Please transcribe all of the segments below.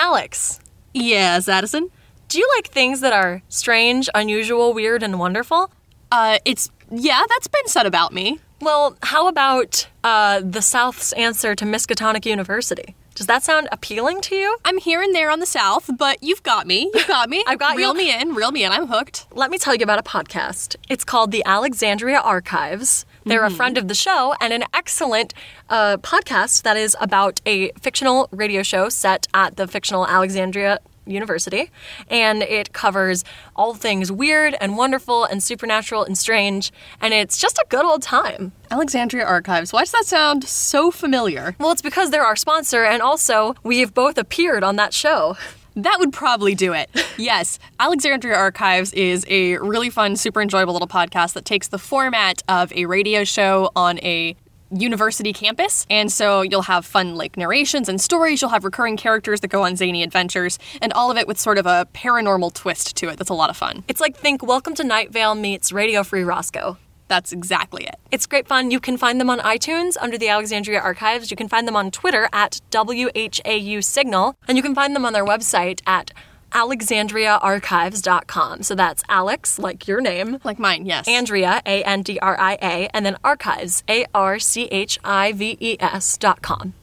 Alex, Yes, Addison. do you like things that are strange, unusual, weird, and wonderful? Uh, it's yeah, that's been said about me. Well, how about uh, the South's answer to Miskatonic University? Does that sound appealing to you? I'm here and there on the South, but you've got me. You've got me. I've got reel you. me in. Reel me in. I'm hooked. Let me tell you about a podcast. It's called the Alexandria Archives. They're a friend of the show and an excellent uh, podcast that is about a fictional radio show set at the fictional Alexandria University. And it covers all things weird and wonderful and supernatural and strange. And it's just a good old time. Alexandria Archives. Why does that sound so familiar? Well, it's because they're our sponsor, and also we've both appeared on that show. That would probably do it. Yes, Alexandria Archives is a really fun, super enjoyable little podcast that takes the format of a radio show on a university campus. And so you'll have fun, like narrations and stories. You'll have recurring characters that go on zany adventures, and all of it with sort of a paranormal twist to it. That's a lot of fun. It's like think Welcome to Night Vale meets Radio Free Roscoe. That's exactly it. It's great fun. You can find them on iTunes under the Alexandria Archives. You can find them on Twitter at WHAU Signal. And you can find them on their website at alexandriaarchives.com. So that's Alex, like your name, Like mine, yes. Andria, A N D R I A, and then archives, A R C H I V E S dot com.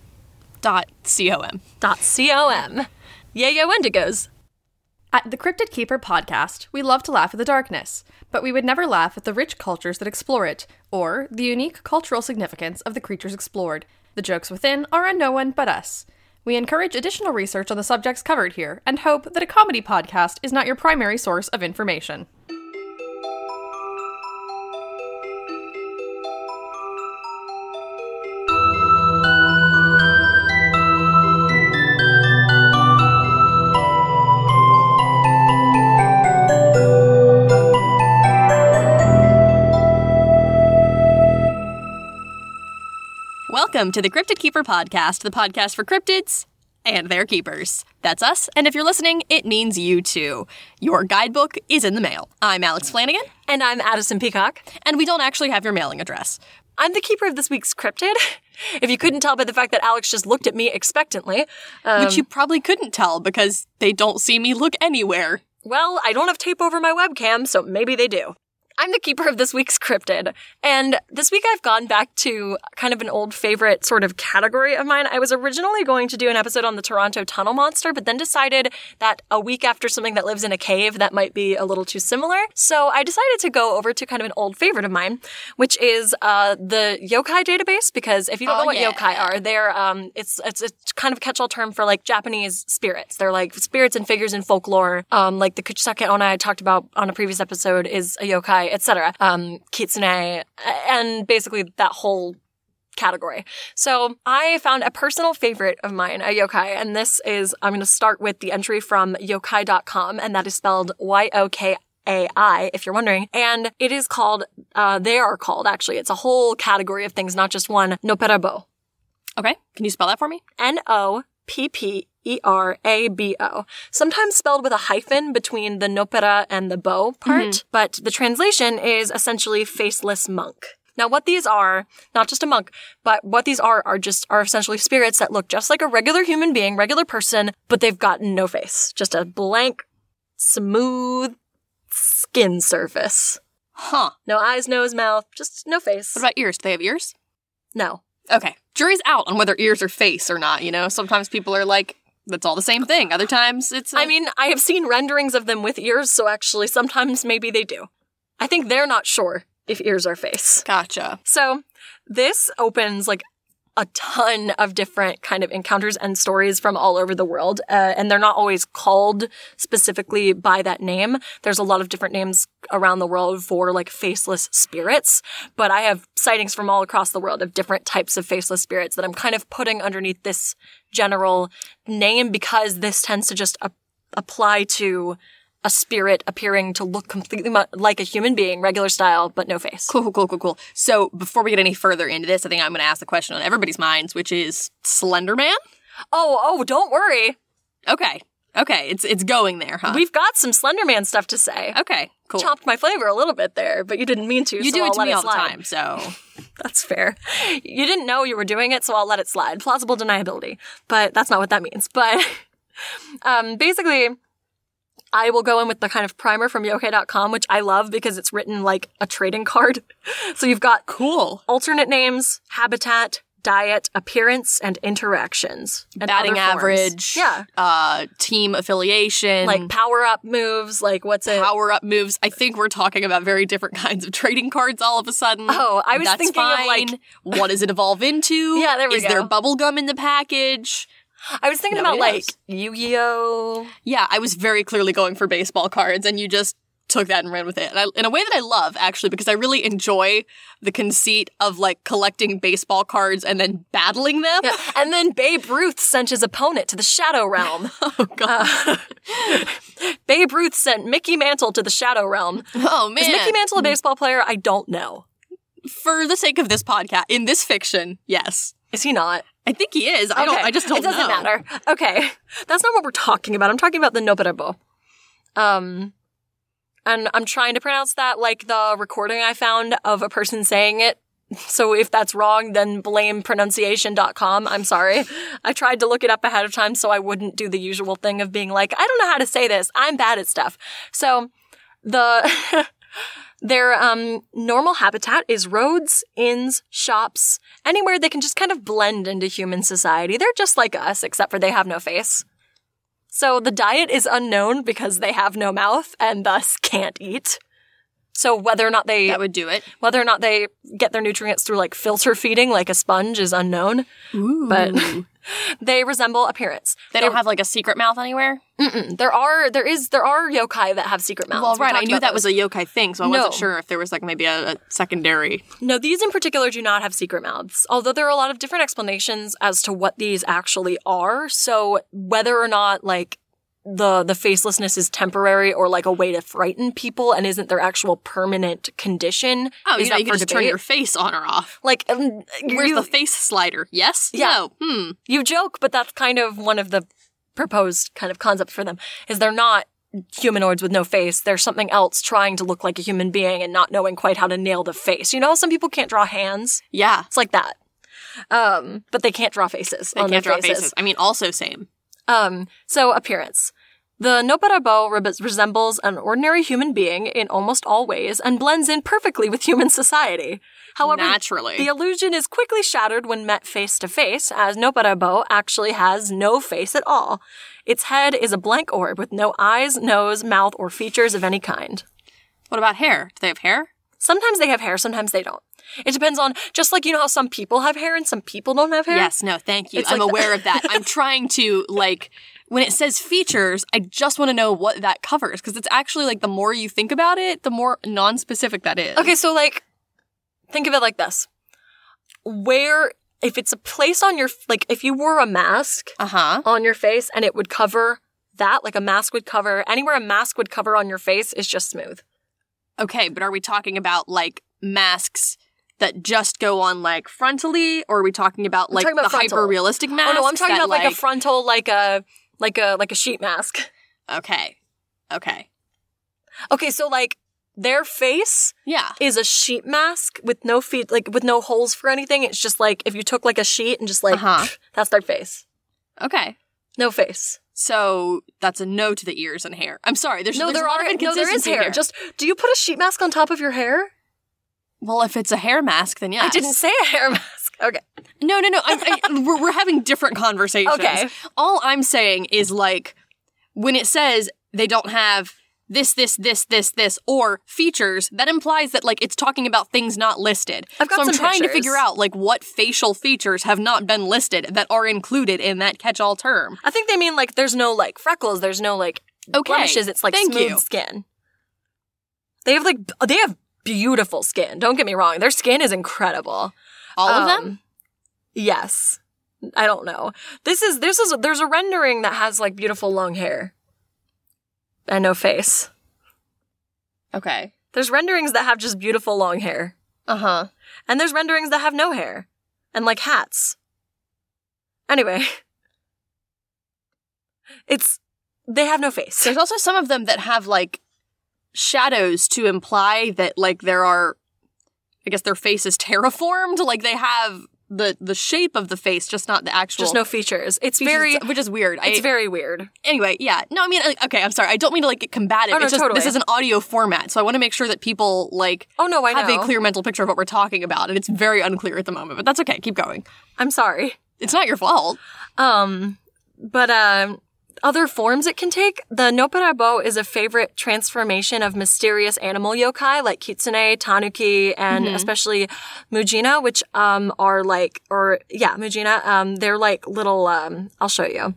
dot com. Dot C O M. Yeah, yeah, Wendigos. At the Cryptid Keeper podcast, we love to laugh at the darkness, but we would never laugh at the rich cultures that explore it, or the unique cultural significance of the creatures explored. The jokes within are on no one but us. We encourage additional research on the subjects covered here and hope that a comedy podcast is not your primary source of information. Welcome to the Cryptid Keeper podcast, the podcast for cryptids and their keepers. That's us, and if you're listening, it means you too. Your guidebook is in the mail. I'm Alex Flanagan, And I'm Addison Peacock. and we don't actually have your mailing address. I'm the keeper of this week's cryptid. If you couldn't tell by the fact that Alex just looked at me expectantly, um, which you probably couldn't tell because they don't see me look anywhere. well, I don't have tape over my webcam, so maybe they do. I'm the keeper of this week's cryptid, and this week I've gone back to kind of an old favorite sort of category of mine. I was originally going to do an episode on the Toronto Tunnel Monster, but then decided that a week after something that lives in a cave, that might be a little too similar. So I decided to go over to kind of an old favorite of mine, which is uh, the yokai database. Because if you don't Oh, know what yeah. yokai are, they're um, it's it's a kind of catch-all term for like Japanese spirits. They're like spirits and figures in folklore. Um, like the Kuchisake Onna I talked about on a previous episode is a yokai, etc. Um, kitsune, and basically that whole category. So I found a personal favorite of mine, a yokai, and this is I'm going to start with the entry from yokai.com, and that is spelled Y O K. AI, if you're wondering. And it is called, uh, they are called actually, it's a whole category of things, not just one, Nopperabo. Okay, can you spell that for me? N O P P E R A B O. Sometimes spelled with a hyphen between the noppera and the bo part, mm-hmm. but the translation is essentially faceless monk. Now, what these are, not just a monk, but what these are, are just, are essentially spirits that look just like a regular human being, regular person, but they've got no face. Just a blank, smooth skin surface. Huh. No eyes, nose, mouth, just no face. What about ears? Do they have ears? no. Okay. Jury's out on whether ears are face or not, you know? Sometimes people are like, that's all the same thing. Other times it's. I I mean, I have seen renderings of them with ears, so actually sometimes maybe they do. I think they're not sure if ears are face. Gotcha. So this opens like a ton of different kind of encounters and stories from all over the world. Uh, and they're not always called specifically by that name. There's a lot of different names around the world for like faceless spirits, but I have sightings from all across the world of different types of faceless spirits that I'm kind of putting underneath this general name because this tends to just a- apply to a spirit appearing to look completely mu- like a human being, regular style, but no face. Cool, cool, cool, cool, cool. So before we get any further into this, I think I'm going to ask the question on everybody's minds, which is Slender Man? Oh, oh, don't worry. Okay. Okay. It's it's going there, huh? We've got some Slenderman stuff to say. okay. Cool. Chopped my flavor a little bit there, but you didn't mean to. you so do I'll it to let me all slide. the time, so That's fair. You didn't know you were doing it, so I'll let it slide. Plausible deniability, but that's not what that means. But um, basically, I will go in with the kind of primer from yokai.com, which I love because it's written like a trading card. so you've got Cool. alternate names, habitat, diet, appearance, and interactions. And Batting average. Yeah. Uh, team affiliation. Like power up moves, like what's it? power up moves. I think we're talking about very different kinds of trading cards all of a sudden. Oh, I was That's thinking of, fine. like- what does it evolve into? Yeah, there we Is there go. bubble gum in the package? I was thinking Nobody about like. Yu-Gi-Oh. Yeah, I was very clearly going for baseball cards, and you just took that and ran with it. And I, in a way that I love, actually, because I really enjoy the conceit of like collecting baseball cards and then battling them. Yeah. And then Babe Ruth sent his opponent to the Shadow Realm. Oh god. Uh, Babe Ruth sent Mickey Mantle to the Shadow Realm. oh man. Is Mickey Mantle a baseball player? I don't know. For the sake of this podcast, in this fiction, yes. Is he not? I think he is. I don't. Okay. I just don't It doesn't know. matter. Okay. That's not what we're talking about. I'm talking about the Nopperabo. Um, and I'm trying to pronounce that like the recording I found of a person saying it. So if that's wrong, then blame pronunciation.com. I'm sorry. I tried to look it up ahead of time so I wouldn't do the usual thing of being like, I don't know how to say this. I'm bad at stuff. So the, their, um, normal habitat is roads, inns, shops, anywhere they can just kind of blend into human society. They're just like us, except for they have no face. So the diet is unknown because they have no mouth and thus can't eat. So whether or not they That would do it. whether or not they get their nutrients through like filter feeding like a sponge is unknown, Ooh. but they resemble appearance. they don't have like a secret mouth anywhere. Mm-mm. There are there is there are yokai that have secret mouths. Well, right. I knew that was a yokai thing, so I No. wasn't sure if there was like maybe a, a secondary. No, these in particular do not have secret mouths, although there are a lot of different explanations as to what these actually are. So whether or not like the the facelessness is temporary or like a way to frighten people and isn't their actual permanent condition Oh, is you know, you for can just turn your face on or off. like um, Where's you, the face slider? Yes? Yeah. No. Hmm. you joke, but that's kind of one of the proposed kind of concepts for them is they're not humanoids with no face. They're something else trying to look like a human being and not knowing quite how to nail the face. You know some people can't draw hands? Yeah. It's like that. Um, but they can't draw faces They can't draw faces. faces. I mean, also same. Um, so appearance. The Nopperabo re- resembles an ordinary human being in almost all ways and blends in perfectly with human society. However, Naturally. the illusion is quickly shattered when met face to face, as Nopperabo actually has no face at all. Its head is a blank orb with no eyes, nose, mouth, or features of any kind. What about hair? Do they have hair? Sometimes they have hair, sometimes they don't. It depends on, just like you know how some people have hair and some people don't have hair? Yes. No. Thank you. It's I'm like- aware of that. I'm trying to like. When it says features, I just want to know what that covers because it's actually like the more you think about it, the more non-specific that is. Okay, so like, think of it like this. Where, if it's a place on your, like, if you wore a mask Uh huh. on your face and it would cover that, like a mask would cover, anywhere a mask would cover on your face is just smooth. Okay, but are we talking about like masks that just go on like frontally, or are we talking about like talking about the hyper realistic masks? oh no, I'm talking that, about like, a frontal, like a, like a, like a sheet mask. Okay. Okay. Okay, so like, their face Yeah. is a sheet mask with no feet, like with no holes for anything. It's just like if you took like a sheet and just like, Uh-huh. that's their face. Okay. No face. So that's a no to the ears and hair. I'm sorry. There's No, there's there a lot are of no, there is hair. here. Just do you put a sheet mask on top of your hair? well, if it's a hair mask, then yes. I didn't say a hair mask. Okay. No, no, no. I'm, I, we're we're having different conversations. Okay. All I'm saying is like when it says they don't have this, this, this, this, this, or features, that implies that like it's talking about things not listed. I've got so I'm trying to figure out like what facial features have not been listed that are included in that catch-all term. I think they mean like there's no like freckles, there's no like Okay. blemishes. It's like Thank smooth you. skin. They have like they have beautiful skin. Don't get me wrong. Their skin is incredible. All of Um, them? Yes. I don't know. This is this is there's a rendering that has like beautiful long hair and no face. Okay. There's renderings that have just beautiful long hair. Uh-huh. And there's renderings that have no hair and like hats. Anyway, it's they have no face. There's also some of them that have like shadows to imply that like there are I guess their face is terraformed, like they have the the shape of the face, just not the actual. Just no features. It's features, very, which is weird. it's I, very weird. anyway, yeah. No, I mean, like, okay, I'm sorry. I don't mean to like get combative. Oh, no, it's just totally. this is an audio format, so I want to make sure that people like Oh, no, I have know. a clear mental picture of what we're talking about, and it's very unclear at the moment. But that's okay. Keep going. I'm sorry. It's not your fault. Um, but um, other forms it can take. The Nopperabo is a favorite transformation of mysterious animal yokai like kitsune, tanuki, and especially mujina, which um are like, or yeah, mujina. Um, they're like little. Um, I'll show you.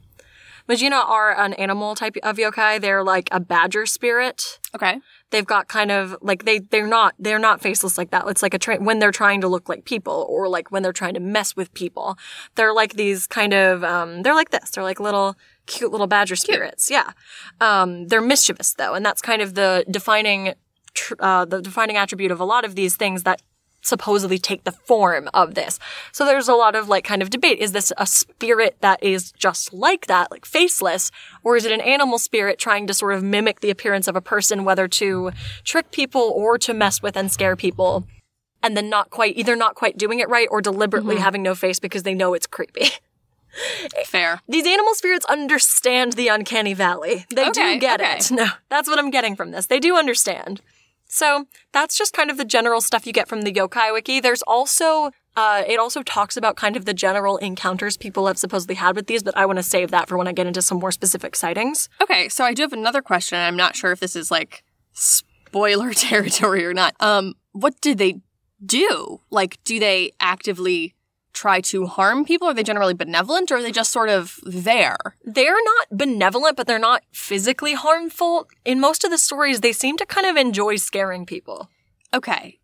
Mujina are an animal type of yokai. They're like a badger spirit. Okay. they've got kind of like they they're not they're not faceless like that. It's like a tra- when they're trying to look like people or like when they're trying to mess with people. They're like these kind of um they're like this. They're like little cute little badger spirits. Yeah. Um they're mischievous though, and that's kind of the defining tr- uh the defining attribute of a lot of these things that supposedly take the form of this. So there's a lot of like kind of debate. Is this a spirit that is just like that, like faceless, or is it an animal spirit trying to sort of mimic the appearance of a person, whether to trick people or to mess with and scare people? And then not quite, either not quite doing it right or deliberately having no face because they know it's creepy. Fair. These animal spirits understand the uncanny valley. They Okay, do get okay. it. No, that's what I'm getting from this. They do understand. So that's just kind of the general stuff you get from the yokai wiki. There's also uh, it also talks about kind of the general encounters people have supposedly had with these, but I want to save that for when I get into some more specific sightings. Okay, so I do have another question. I'm not sure if this is like spoiler territory or not. Um, what do they do? Like, do they actively try to harm people? Are they generally benevolent or are they just sort of there? They're not benevolent, but they're not physically harmful. In most of the stories, they seem to kind of enjoy scaring people. Okay.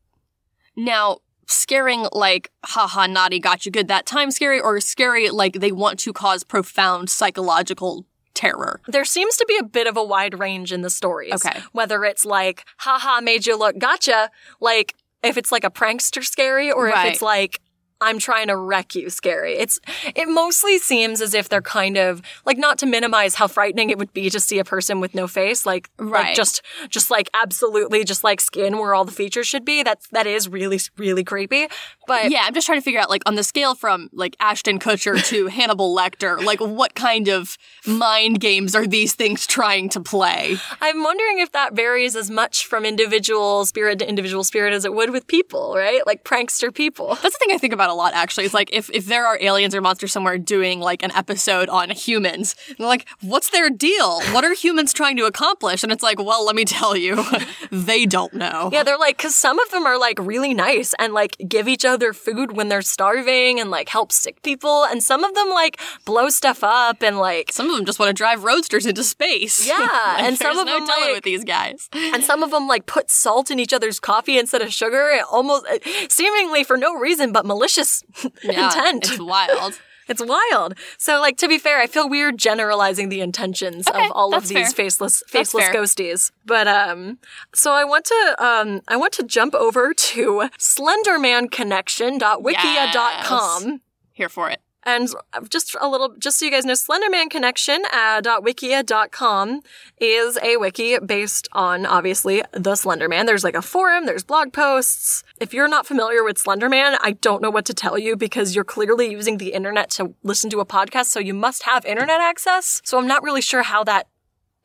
Now, scaring like, haha, naughty, got you good that time scary, or scary like they want to cause profound psychological terror? There seems to be a bit of a wide range in the stories. Okay. Whether it's like, haha, made you look, gotcha, like if it's like a prankster scary, or Right. if it's like, I'm trying to wreck you scary. It's, it mostly seems as if they're kind of, like, not to minimize how frightening it would be to see a person with no face, like, Right. like just, just like absolutely just like skin where all the features should be. That's, that is really, really creepy. But Yeah, I'm just trying to figure out, like, on the scale from, like, Ashton Kutcher to Hannibal Lecter, like, what kind of mind games are these things trying to play? I'm wondering if that varies as much from individual spirit to individual spirit as it would with people, right? Like prankster people. That's the thing I think about a lot, actually. It's like, if, if there are aliens or monsters somewhere doing, like, an episode on humans, they're like, what's their deal? What are humans trying to accomplish? And it's like, well, let me tell you, they don't know. Yeah, they're like, cause some of them are like really nice and like give each other food when they're starving and like help sick people. And some of them like blow stuff up and like, Some of them just want to drive roadsters into space. Yeah, Like, and some of no them, like- with these guys. and some of them like put salt in each other's coffee instead of sugar, almost seemingly for no reason but malicious Yeah, intent. It's wild. It's wild. So, like, to be fair, I feel weird generalizing the intentions Okay, of all of these fair. faceless, faceless ghosties. But, um, so I want to, um, I want to jump over to slendermanconnection.wikia.com. Here for it. And just a little, just so you guys know, Slenderman Connection uh, wikia.com is a wiki based on obviously the Slenderman. There's like a forum, there's blog posts. If you're not familiar with Slenderman, I don't know what to tell you because you're clearly using the internet to listen to a podcast, so you must have internet access. So I'm not really sure how that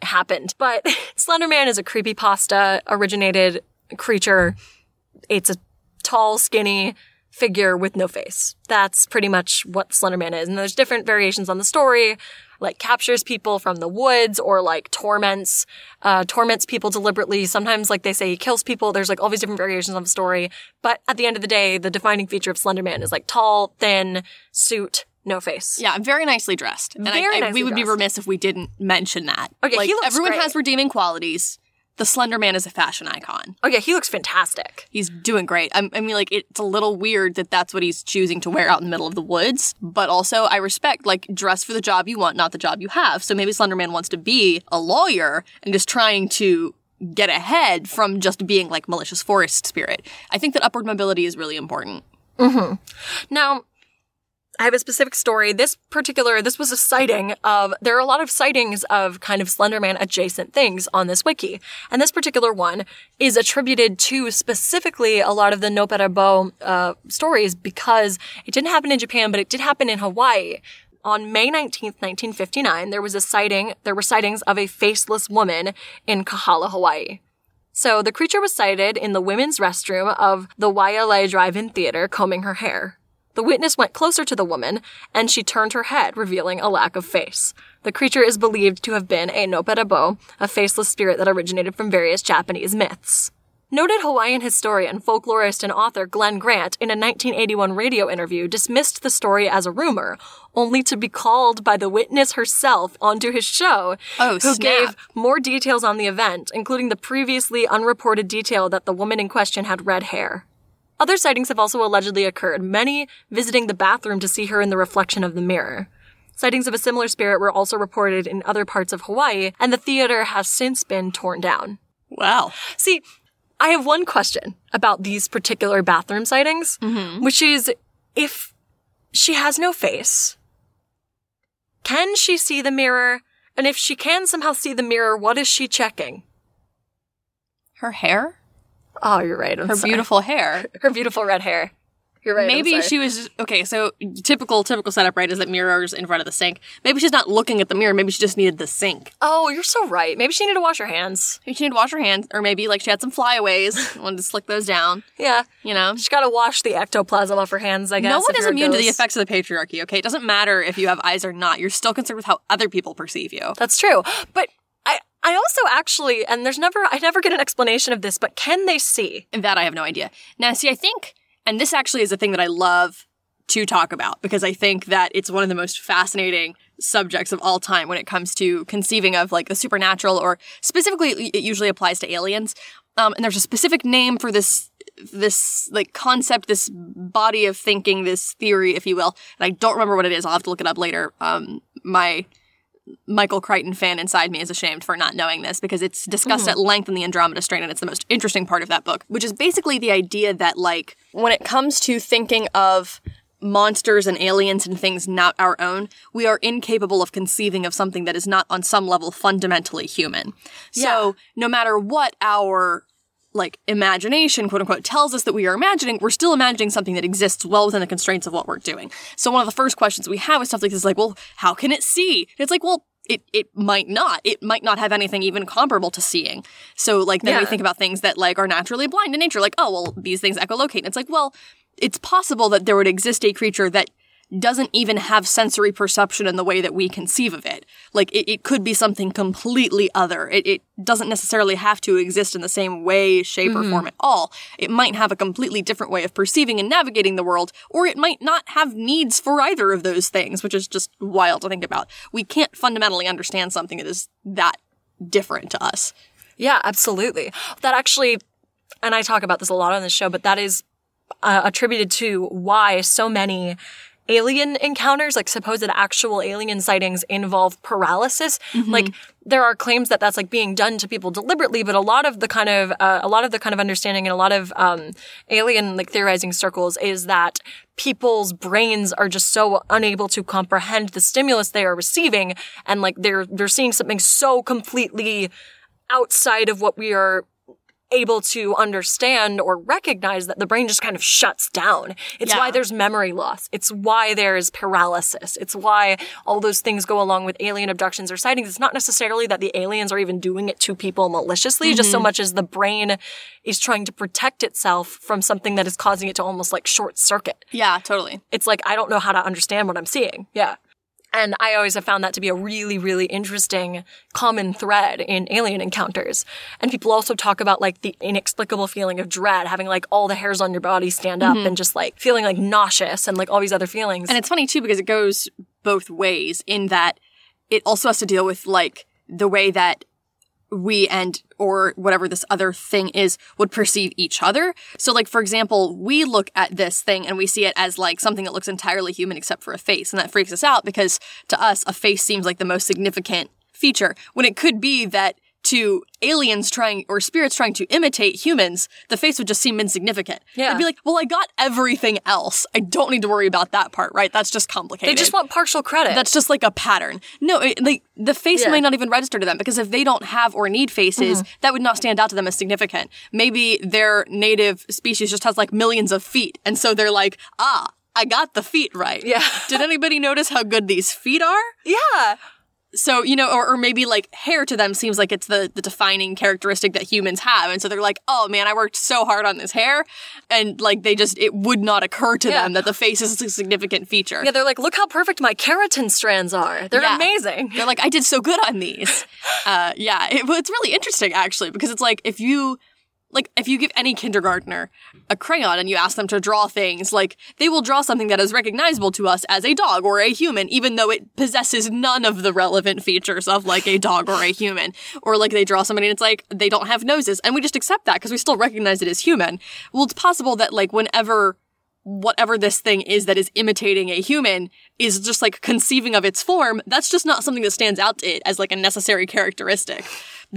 happened. But Slenderman is a creepypasta originated creature. It's a tall, skinny figure with no face. That's pretty much what Slenderman is. And there's different variations on the story, like captures people from the woods or like torments, uh, torments people deliberately. Sometimes like they say he kills people. There's like all these different variations on the story. But at the end of the day, the defining feature of Slenderman is like tall, thin, suit, no face. Yeah, very nicely dressed. And I- Very I, nicely we would be remiss if we didn't mention that. Okay, like, he looks everyone great. has redeeming qualities. The Slender Man is a fashion icon. Oh yeah, he looks fantastic. He's doing great. I, I mean, like, it's a little weird that that's what he's choosing to wear out in the middle of the woods. But also, I respect, like, dress for the job you want, not the job you have. So maybe Slender Man wants to be a lawyer and is trying to get ahead from just being, like, malicious forest spirit. I think that upward mobility is really important. Mm-hmm. Now, I have a specific story. This particular, this was a sighting of, there are a lot of sightings of kind of Slenderman adjacent things on this wiki. And this particular one is attributed to specifically a lot of the Nopperabo uh, stories because it didn't happen in Japan, but it did happen in Hawaii. On May 19th, 1959, there was a sighting, there were sightings of a faceless woman in Kahala, Hawaii. So the creature was sighted in the women's restroom of the Waialae Drive-In Theater combing her hair. The witness went closer to the woman, and she turned her head, revealing a lack of face. The creature is believed to have been a Nopperabo, a faceless spirit that originated from various Japanese myths. Noted Hawaiian historian, folklorist, and author Glen Grant, in a 1981 radio interview, dismissed the story as a rumor, only to be called by the witness herself onto his show, Oh, who snap. gave more details on the event, including the previously unreported detail that the woman in question had red hair. Other sightings have also allegedly occurred, many visiting the bathroom to see her in the reflection of the mirror. Sightings of a similar spirit were also reported in other parts of Hawaii, and the theater has since been torn down. Wow. See, I have one question about these particular bathroom sightings, mm-hmm. which is if she has no face, can she see the mirror? And if she can somehow see the mirror, what is she checking? Her hair? Oh, you're right. I'm Her sorry. beautiful hair. her beautiful red hair. You're right. Maybe she was okay. So typical, typical setup, right? Is that mirrors in front of the sink. Maybe she's not looking at the mirror. Maybe she just needed the sink. Oh, you're so right. Maybe she needed to wash her hands. Maybe she needed to wash her hands, or maybe like she had some flyaways, wanted to slick those down. Yeah. You know, She's got to wash the ectoplasm off her hands, I guess. no one is immune to the effects of the patriarchy. Okay, it doesn't matter if you have eyes or not. You're still concerned with how other people perceive you. That's true. But I, also actually, and there's never, I never get an explanation of this, but can they see? That I have no idea. Now, see, I think, and this actually is a thing that I love to talk about because I think that it's one of the most fascinating subjects of all time when it comes to conceiving of like the supernatural or specifically it usually applies to aliens. Um, and there's a specific name for this this like concept, this body of thinking, this theory, if you will. And I don't remember what it is. I'll have to look it up later. Um, my Michael Crichton fan inside me is ashamed for not knowing this because it's discussed hmm. at length in the Andromeda Strain and it's the most interesting part of that book, which is basically the idea that like when it comes to thinking of monsters and aliens and things not our own, we are incapable of conceiving of something that is not on some level fundamentally human. So no matter what our like imagination, quote unquote, tells us that we are imagining, we're still imagining something that exists well within the constraints of what we're doing. So one of the first questions we have with stuff like this is like, well, how can it see? It's like, well, it, it might not. It might not have anything even comparable to seeing. So like then we think about things that like are naturally blind in nature, like, oh well, these things echolocate. And it's like, well, it's possible that there would exist a creature that doesn't even have sensory perception in the way that we conceive of it. Like, it, it could be something completely other. It, it doesn't necessarily have to exist in the same way, shape, or form at all. It might have a completely different way of perceiving and navigating the world, or it might not have needs for either of those things, which is just wild to think about. We can't fundamentally understand something that is that different to us. Yeah, absolutely. That actually, and I talk about this a lot on the show, but that is uh, attributed to why so many alien encounters, like supposed actual alien sightings, involve paralysis. Like there are claims that that's like being done to people deliberately, but a lot of the kind of uh, a lot of the kind of understanding and a lot of um, alien like theorizing circles is that people's brains are just so unable to comprehend the stimulus they are receiving, and like they're they're seeing something so completely outside of what we are able to understand or recognize that the brain just kind of shuts down. It's Yeah. why there's memory loss. It's why there's paralysis. It's why all those things go along with alien abductions or sightings. It's not necessarily that the aliens are even doing it to people maliciously, just so mm-hmm. much as the brain is trying to protect itself from something that is causing it to almost like short circuit. Yeah, totally. It's like, I don't know how to understand what I'm seeing. Yeah. And I always have found that to be a really, really interesting common thread in alien encounters. And people also talk about like the inexplicable feeling of dread, having like all the hairs on your body stand up mm-hmm. and just like feeling like nauseous and like all these other feelings. And it's funny too because it goes both ways in that it also has to deal with like the way that we and or whatever this other thing is would perceive each other. So like for example, we look at this thing and we see it as like something that looks entirely human except for a face and that freaks us out because to us a face seems like the most significant feature when it could be that to aliens trying or spirits trying to imitate humans, the face would just seem insignificant. Yeah. They'd be like, well, I got everything else. I don't need to worry about that part, right? That's just complicated. They just want partial credit. That's just like a pattern. No, it, like the face Yeah. might not even register to them because if they don't have or need faces, Mm-hmm. that would not stand out to them as significant. Maybe their native species just has like millions of feet, and so they're like, ah, I got the feet right. Yeah. Did anybody notice how good these feet are? yeah. So, you know, or, or maybe like hair to them seems like it's the, the defining characteristic that humans have. And so they're like, oh man, I worked so hard on this hair. And like they just, it would not occur to Yeah. them that the face is a significant feature. Yeah, they're like, look how perfect my keratin strands are. They're Yeah. amazing. They're like, I did so good on these. uh, yeah, it, well, it's really interesting actually because it's like if you, like, if you give any kindergartner a crayon and you ask them to draw things, like, they will draw something that is recognizable to us as a dog or a human, even though it possesses none of the relevant features of, like, a dog or a human. Or, like, they draw somebody and it's like, they don't have noses. And we just accept that because we still recognize it as human. Well, it's possible that, like, whenever whatever this thing is that is imitating a human is just like conceiving of its form, that's just not something that stands out to it as like a necessary characteristic.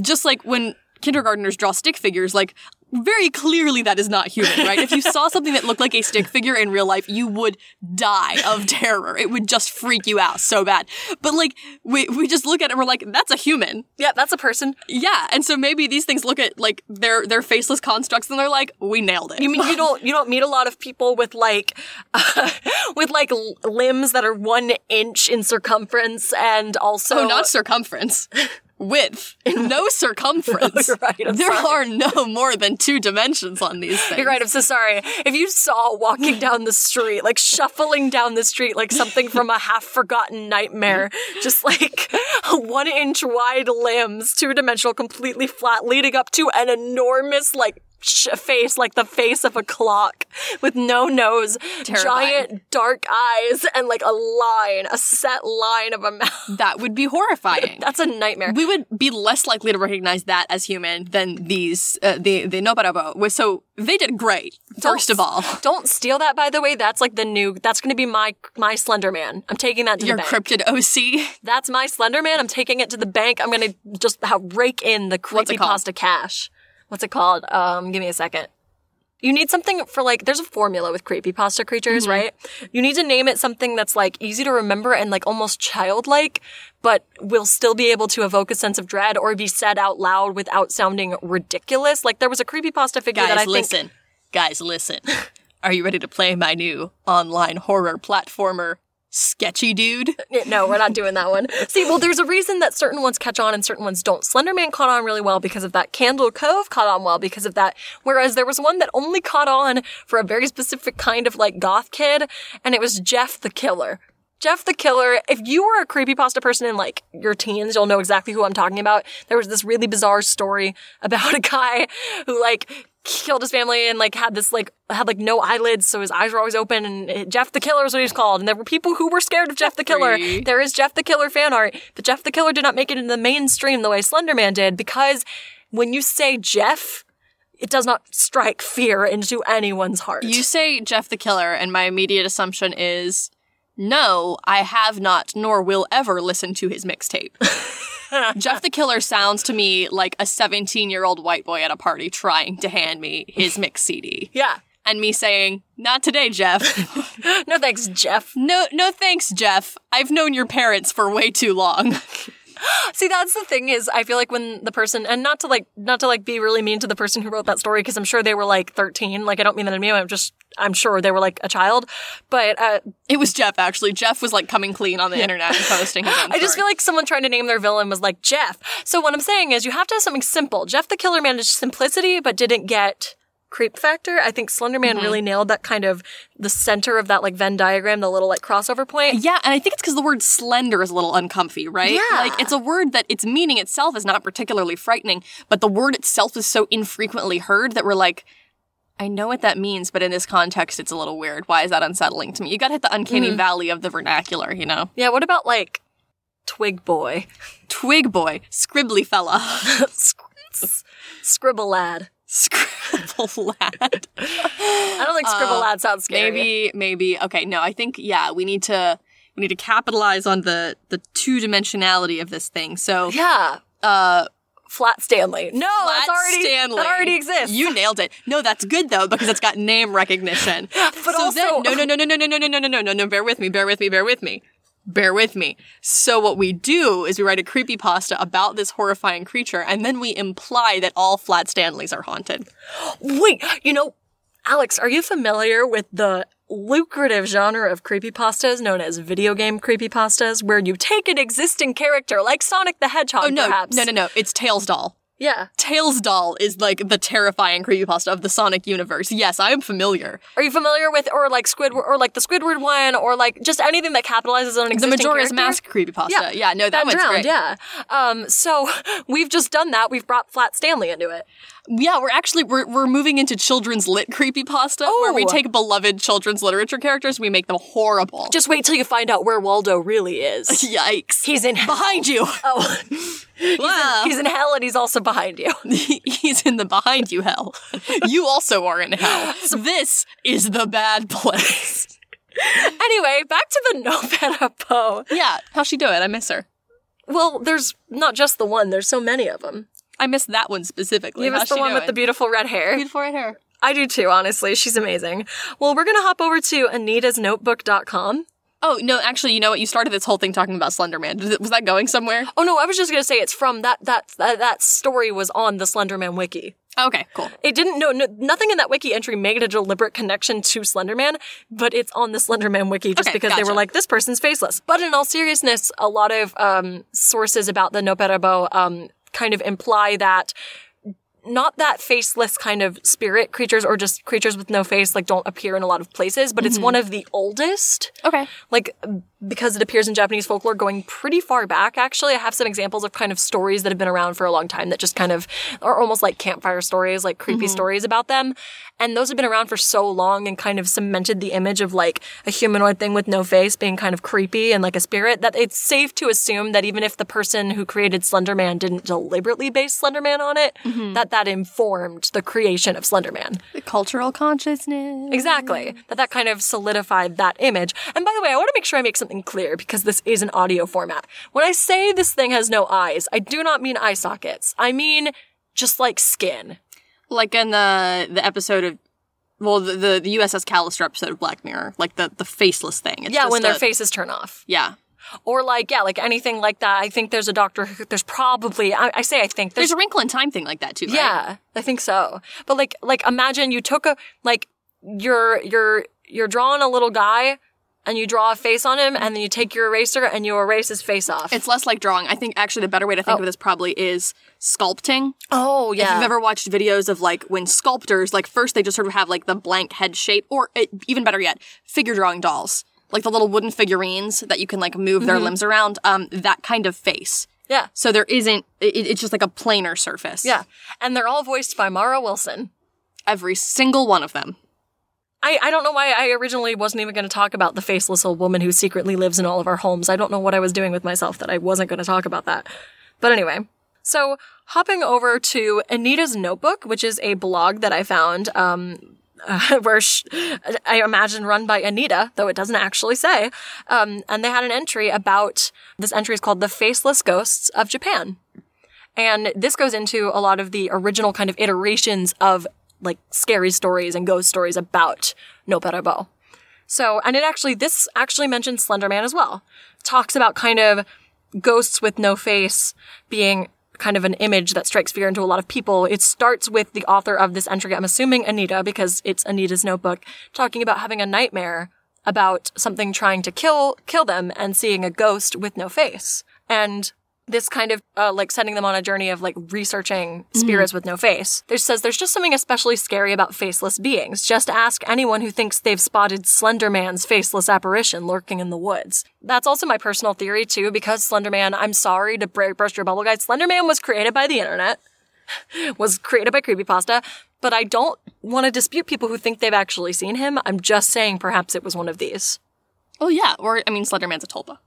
Just like when kindergartners draw stick figures, like very clearly that is not human, right? if you saw something that looked like a stick figure in real life, you would die of terror. It would just freak you out so bad. But like, we, we just look at it and we're like, that's a human. Yeah, that's a person. Yeah. And so maybe these things look at like their, their faceless constructs and they're like, we nailed it. You mean you don't you don't meet a lot of people with like with like limbs that are one inch in circumference and also Oh, not circumference. Width. No circumference. You're right, there sorry. are no more than two dimensions on these things. You're right. I'm so sorry. If you saw walking down the street, like shuffling down the street, like something from a half forgotten nightmare, just like one inch wide limbs, two dimensional, completely flat, leading up to an enormous, like, face, like the face of a clock with no nose, Terrifying. giant dark eyes, and like a line, a set line of a mouth. That would be horrifying. That's a nightmare. we would be less likely to recognize that as human than these, uh, the, the Nopperabo. So they did great, first of all. Don't steal that, by the way. That's like the new. That's going to be my my Slender Man. I'm taking that to Your the bank. cryptid OC. That's my Slender Man. I'm taking it to the bank. I'm going to just ha- rake in the What's pasta cash. What's it called? Um, give me a second. You need something for like, there's a formula with creepypasta creatures, right? You need to name it something that's like easy to remember and like almost childlike, but will still be able to evoke a sense of dread or be said out loud without sounding ridiculous. Like there was a creepypasta figure that I Guys, think listen. Guys, listen. Are you ready to play my new online horror platformer, Sketchy Dude? No, we're not doing that one. See, well, there's a reason that certain ones catch on and certain ones don't. Slenderman caught on really well because of that. Candle Cove caught on well because of that. Whereas there was one that only caught on for a very specific kind of like goth kid, and it was Jeff the Killer. Jeff the Killer, if you were a creepypasta person in like your teens, you'll know exactly who I'm talking about. There was this really bizarre story about a guy who like killed his family and like had this like had like no eyelids so his eyes were always open and it- Jeff the Killer is what he's called and there were people who were scared of Jeff the Killer. There is Jeff the Killer fan art, but Jeff the Killer did not make it into the mainstream the way Slenderman did because when you say Jeff, it does not strike fear into anyone's heart. You say Jeff the Killer, and my immediate assumption is no, I have not, nor will ever listen to his mixtape. Jeff the Killer sounds to me like a 17 year old white boy at a party trying to hand me his mix CD. yeah. And me saying, not today, Jeff. No thanks, Jeff. no, no thanks, Jeff. I've known your parents for way too long. See, that's the thing is, I feel like when the person, and not to like, not to like be really mean to the person who wrote that story, because I'm sure they were like 13. Like, I don't mean that in me. I'm just, I'm sure they were like a child. But uh, It was Jeff, actually. Jeff was like coming clean on the internet and posting his own I just feel like someone trying to name their villain was like Jeff. So what I'm saying is, you have to have something simple. Jeff the Killer managed simplicity, but didn't get creep factor. I think Slenderman mm-hmm. really nailed that kind of the center of that like Venn diagram, the little like crossover point. Yeah, and I think it's because the word slender is a little uncomfy, right? Yeah. Like, it's a word that its meaning itself is not particularly frightening, but the word itself is so infrequently heard that we're like, I know what that means, but in this context, it's a little weird. Why is that unsettling to me? You gotta hit the uncanny mm. valley of the vernacular, you know? Yeah. What about like Twig Boy, Twig boy, scribbly fella, Scribble Lad? Scribble lad. I don't think Scribble Lad sounds scary. Maybe, maybe. Okay, no, I think yeah, we need to we need to capitalize on the the two dimensionality of this thing. So Yeah. uh Flat Stanley. No, that's already Stanley. that already exists. You nailed it. No, that's good though because it's got name recognition. but also- then, no, no, no, no, no, no, no, no, no, no, no, no, no. Bear with me. Bear with me. Bear with me. Bear with me. So what we do is we write a creepy pasta about this horrifying creature, and then we imply that all Flat Stanleys are haunted. Wait, you know, Alex, are you familiar with the lucrative genre of creepypastas known as video game creepypastas, where you take an existing character like Sonic the Hedgehog, Oh no, perhaps? no, no, no. It's Tails doll. Yeah. Tails doll is like the terrifying creepypasta of the Sonic universe. Yes, I am familiar. Are you familiar with, or like Squidward, or like the Squidward one, or like just anything that capitalizes on an The existing Majora's character? Mask creepypasta. Yeah, no, that, That one's drowned, great. yeah. Um, so we've just done that. We've brought Flat Stanley into it. Yeah, we're actually we're we're moving into children's lit creepypasta where we Oh. take beloved children's literature characters, we make them horrible. Just wait till you find out where Waldo really is. Yikes. He's in hell. behind you. Oh, Wow. he's in hell and he's also behind you. He's in the behind you hell. You also are in hell. This is the bad place. Anyway, back to the Nopperabo. Yeah, how's she doing? I miss her. Well, there's not just the one. There's so many of them. I miss that one specifically. You miss the one with the beautiful red hair. beautiful red hair. I do too, honestly. She's amazing. Well, we're gonna hop over to anitasnotebook.com. Oh no, actually, you know what? You started this whole thing talking about Slenderman. Was that going somewhere? Oh no, I was just gonna say it's from that that that, that story was on the Slenderman wiki. Okay, cool. It didn't no, no nothing in that wiki entry made a deliberate connection to Slenderman, but it's on the Slenderman wiki just Okay, because they were like this person's faceless. But in all seriousness, a lot of um, sources about the Nopperabo um, kind of imply that not that faceless kind of spirit creatures or just creatures with no face like don't appear in a lot of places, but it's mm-hmm. one of the oldest. Okay. Like because it appears in Japanese folklore going pretty far back actually. I have some examples of kind of stories that have been around for a long time that just kind of are almost like campfire stories, like creepy mm-hmm. stories about them. And those have been around for so long and kind of cemented the image of like a humanoid thing with no face being kind of creepy and like a spirit that it's safe to assume that even if the person who created Slenderman didn't deliberately base Slenderman on it, mm-hmm. that that informed the creation of Slenderman. The cultural consciousness. Exactly. That that kind of solidified that image. And by the way, I want to make sure I make something clear because this is an audio format. When I say this thing has no eyes, I do not mean eye sockets. I mean just like skin. Like in the the episode of well, the the, the USS Callister episode of Black Mirror, like the the faceless thing. It's Yeah, when their a- faces turn off. Yeah. Or like, yeah, like anything like that. I think there's a doctor who, there's probably, I, I say I think, There's a Wrinkle in Time thing like that too, right? Yeah, I think so. But like, like imagine you took a like you're you're you're drawing a little guy, and you draw a face on him, and then you take your eraser and you erase his face off. It's less like drawing. I think actually the better way to think of this probably is sculpting. oh yeah. If you've ever watched videos of like when sculptors, like first they just sort of have like the blank head shape, or uh, even better yet, figure drawing dolls, like the little wooden figurines that you can like move their limbs around. Um, that kind of face. yeah, So there isn't. It, it's just like a planar surface. yeah, and they're all voiced by Mara Wilson. Every single one of them. I, I don't know why I originally wasn't even going to talk about the faceless old woman who secretly lives in all of our homes. I don't know what I was doing with myself that I wasn't going to talk about that. But anyway, so hopping over to Anita's Notebook, which is a blog that I found, um, uh, where sh- I imagine run by Anita, though it doesn't actually say. Um, and they had an entry about this entry is called The Faceless Ghosts of Japan. And this goes into a lot of the original kind of iterations of like scary stories and ghost stories about Nopperabo. So, and it actually, this actually mentions Slenderman as well. Talks about kind of ghosts with no face being kind of an image that strikes fear into a lot of people. It starts with the author of this entry, I'm assuming Anita, because it's Anita's notebook, talking about having a nightmare about something trying to kill, kill them and seeing a ghost with no face. And this kind of uh, like sending them on a journey of like researching spirits with no face. There says there's just something especially scary about faceless beings. Just ask anyone who thinks they've spotted Slender Man's faceless apparition lurking in the woods. That's also my personal theory too, because Slender Man, I'm sorry to break, burst your bubble, guys. Slender Man was created by the internet, was created by creepypasta, but I don't want to dispute people who think they've actually seen him. I'm just saying perhaps it was one of these. Oh yeah, or I mean, Slenderman's a tulpa.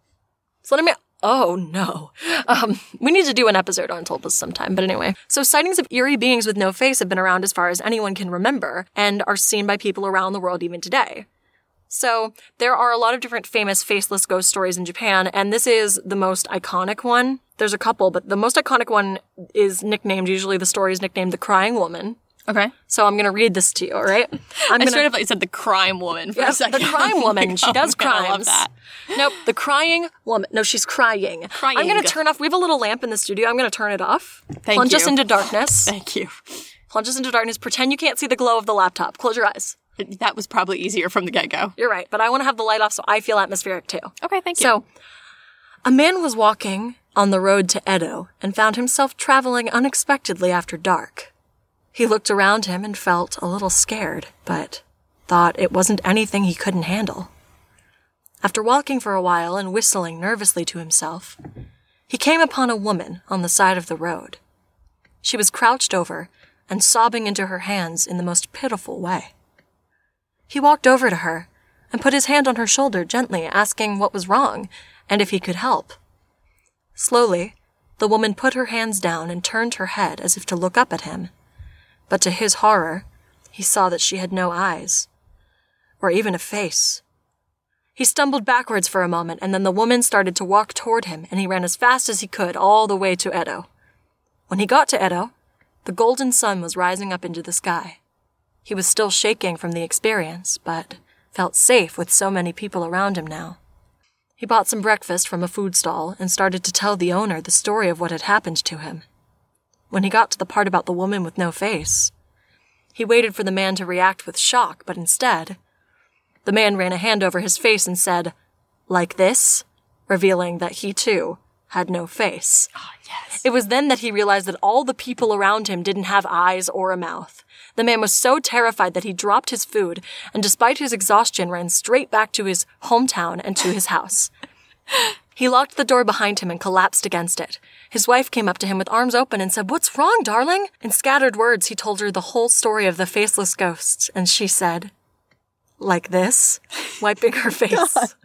Slenderman. Oh no. Um, we need to do an episode on tulpas sometime, but anyway. So sightings of eerie beings with no face have been around as far as anyone can remember and are seen by people around the world even today. So there are a lot of different famous faceless ghost stories in Japan, and this is the most iconic one. There's a couple, but the most iconic one is nicknamed, usually the story is nicknamed the Crying Woman. Okay. So I'm gonna read this to you, all right? I'm I gonna straight up thought you said the crime woman for a second. the crime woman. She Oh, does man, crimes. I love that. Nope, the crying woman. No, she's crying. Crying. I'm gonna turn off. We have a little lamp in the studio. I'm gonna turn it off. Thank Plunge us into darkness. Thank you. Plunge us into darkness. Pretend you can't see the glow of the laptop. Close your eyes. That was probably easier from the get go. You're right, but I want to have the light off so I feel atmospheric too. Okay, thank you. So, a man was walking on the road to Edo and found himself traveling unexpectedly after dark. He looked around him and felt a little scared, but thought it wasn't anything he couldn't handle. After walking for a while and whistling nervously to himself, he came upon a woman on the side of the road. She was crouched over and sobbing into her hands in the most pitiful way. He walked over to her and put his hand on her shoulder gently, asking what was wrong and if he could help. Slowly, the woman put her hands down and turned her head as if to look up at him. But to his horror, he saw that she had no eyes, or even a face. He stumbled backwards for a moment, and then the woman started to walk toward him, and he ran as fast as he could all the way to Edo. When he got to Edo, the golden sun was rising up into the sky. He was still shaking from the experience, but felt safe with so many people around him now. He bought some breakfast from a food stall and started to tell the owner the story of what had happened to him. When he got to the part about the woman with no face, he waited for the man to react with shock, but instead, the man ran a hand over his face and said, like this, revealing that he too had no face. Ah, yes. It was then that he realized that all the people around him didn't have eyes or a mouth. The man was so terrified that he dropped his food and despite his exhaustion ran straight back to his hometown and to his house. He locked the door behind him and collapsed against it. His wife came up to him with arms open and said, What's wrong, darling? In scattered words, he told her the whole story of the faceless ghosts, and she said, like this, wiping her face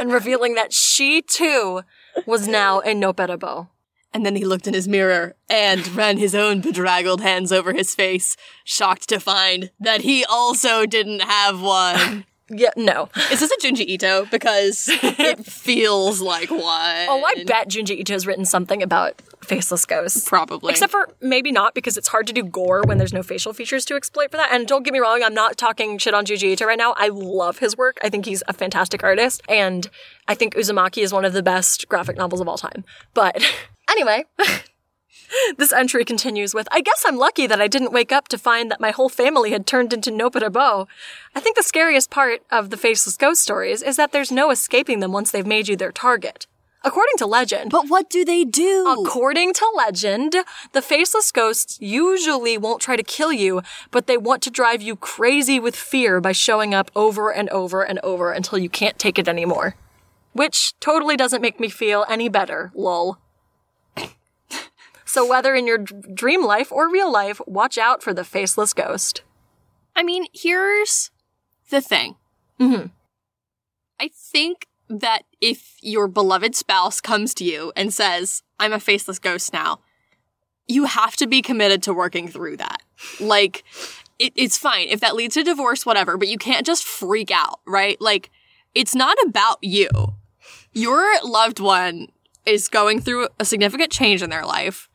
and revealing that she too was now a Nopperabo. And then he looked in his mirror and ran his own bedraggled hands over his face, shocked to find that he also didn't have one. Yeah, no. Is this a Junji Ito? Because it feels like one. Oh, I bet Junji Ito has written something about faceless ghosts. Probably. Except for maybe not because it's hard to do gore when there's no facial features to exploit for that. And don't get me wrong, I'm not talking shit on Junji Ito right now. I love his work. I think he's a fantastic artist. And I think Uzumaki is one of the best graphic novels of all time. But anyway. This entry continues with, I guess I'm lucky that I didn't wake up to find that my whole family had turned into Nopperabo. I think the scariest part of the faceless ghost stories is that there's no escaping them once they've made you their target. According to legend, but what do they do? According to legend, the faceless ghosts usually won't try to kill you, but they want to drive you crazy with fear by showing up over and over and over until you can't take it anymore. Which totally doesn't make me feel any better, lol. So whether in your d- dream life or real life, watch out for the faceless ghost. I mean, here's the thing. Mhm. I think that if your beloved spouse comes to you and says, I'm a faceless ghost now, you have to be committed to working through that. Like, it, it's fine if that leads to divorce, whatever, but you can't just freak out, right? Like, it's not about you. Your loved one is going through a significant change in their life.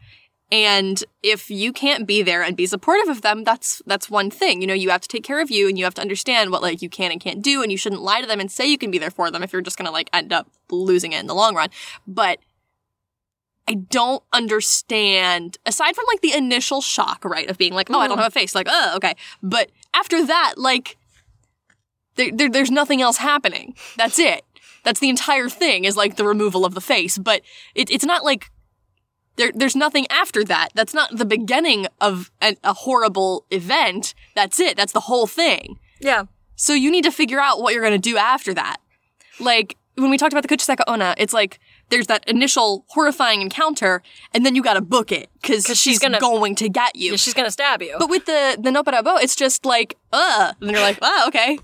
And if you can't be there and be supportive of them, that's that's one thing. You know, you have to take care of you and you have to understand what like you can and can't do and you shouldn't lie to them and say you can be there for them if you're just going to like end up losing it in the long run. But I don't understand aside from like the initial shock, right, of being like, "Oh, I don't mm-hmm. have a face." Like, "Oh, okay." But after that, like there, there there's nothing else happening. That's it. That's the entire thing is like the removal of the face, but it, it's not like there, there's nothing after that. That's not the beginning of an, a horrible event. That's it. That's the whole thing. Yeah. So you need to figure out what you're going to do after that. Like when we talked about the Kuchisake Onna, it's like there's that initial horrifying encounter, and then you got to book it because she's, she's gonna- going to get you. Yeah, she's gonna stab you. but with the the Nopperabo, it's just like uh, and you're like, ah, okay.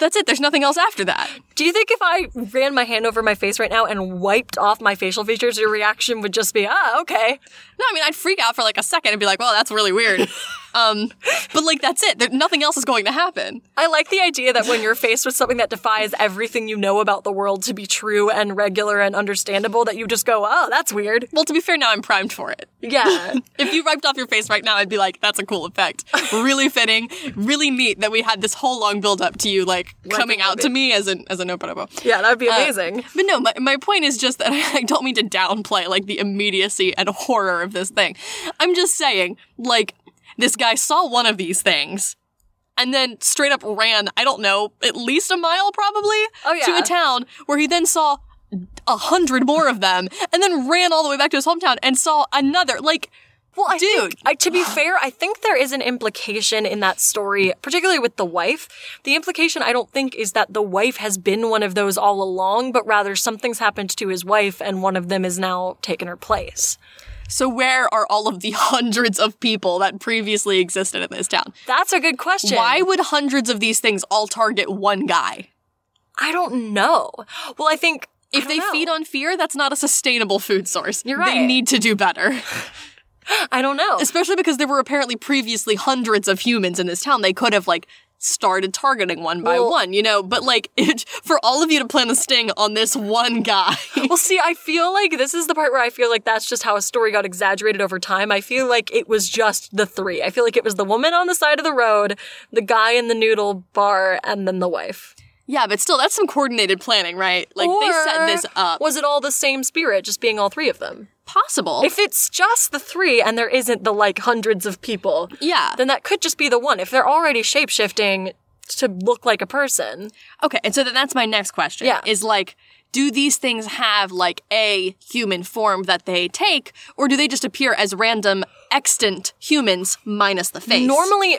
But that's it. There's nothing else after that. Do you think if I ran my hand over my face right now and wiped off my facial features, your reaction would just be, ah, okay. No, I mean, I'd freak out for like a second and be like, well, that's really weird. um, but like, that's it. There, nothing else is going to happen. I like the idea that when you're faced with something that defies everything you know about the world to be true and regular and understandable, that you just go, oh, that's weird. Well, to be fair, now I'm primed for it. Yeah. If you wiped off your face right now, I'd be like, that's a cool effect. Really fitting, really neat that we had this whole long build up to you like coming out to me as an as a Nopperabo. yeah, that would be amazing. But no, my, my point is just that I don't mean to downplay like the immediacy and horror of this thing. I'm just saying, like, this guy saw one of these things and then straight up ran, I don't know, at least a mile probably Oh, yeah. to a town where he then saw a hundred more of them and then ran all the way back to his hometown and saw another. Like, Well, I Dude. think, I, to be fair, I think there is an implication in that story, particularly with the wife. The implication, I don't think, is that the wife has been one of those all along, but rather something's happened to his wife and one of them is now taken her place. So where are all of the hundreds of people that previously existed in this town? That's a good question. Why would hundreds of these things all target one guy? I don't know. Well, I think If they feed on fear, that's not a sustainable food source. You're right. They need to do better. I don't know. Especially because there were apparently previously hundreds of humans in this town. They could have, like, started targeting one by Well- one, you know? But, like, it, for all of you to plan a sting on this one guy. Well, see, I feel like this is the part where I feel like that's just how a story got exaggerated over time. I feel like it was just the three. I feel like it was the woman on the side of the road, the guy in the noodle bar, and then the wife. yeah, but still, that's some coordinated planning, right? Like, they set this up. Was it all the same spirit, just being all three of them? Possible. If it's just the three and there isn't the like hundreds of people, yeah. then that could just be the one. If they're already shapeshifting to look like a person, Okay, and so then that's my next question. Yeah. Is like, do these things have like a human form that they take, or do they just appear as random extant humans minus the face? Normally,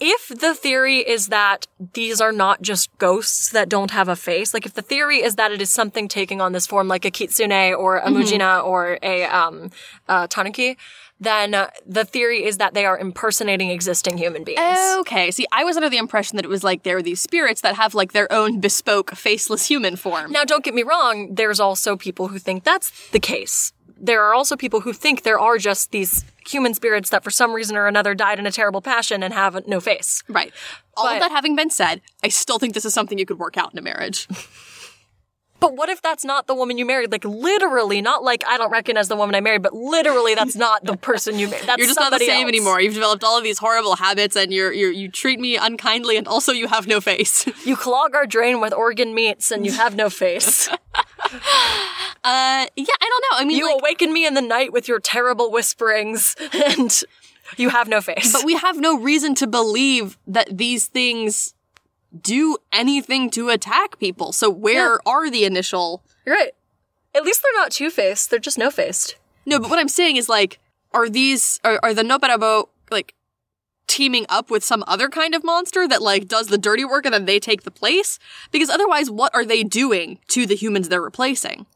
if the theory is that these are not just ghosts that don't have a face, like if the theory is that it is something taking on this form, like a kitsune or a mujina or a um, uh, tanuki, then uh, the theory is that they are impersonating existing human beings. Okay, see, I was under the impression that it was like there are these spirits that have like their own bespoke faceless human form. Now, don't get me wrong, there's also people who think that's the case. There are also people who think there are just these human spirits that for some reason or another died in a terrible passion and have no face. Right. All But- of that having been said, I still think this is something you could work out in a marriage. But what if that's not the woman you married? Like literally, not like I don't recognize the woman I married, but literally that's not the person you married. You're just not the same else. anymore. You've developed all of these horrible habits, and you're, you're you treat me unkindly, and also you have no face. You clog our drain with organ meats and you have no face. Uh, yeah, I don't know. I mean, You like, awaken me in the night with your terrible whisperings and you have no face. but we have no reason to believe that these things do anything to attack people. So where are the initial? You're right. At least they're not two faced, they're just no faced. No, but what I'm saying is like, are these are, are the Nopperabo like teaming up with some other kind of monster that like does the dirty work and then they take the place? Because otherwise, what are they doing to the humans they're replacing?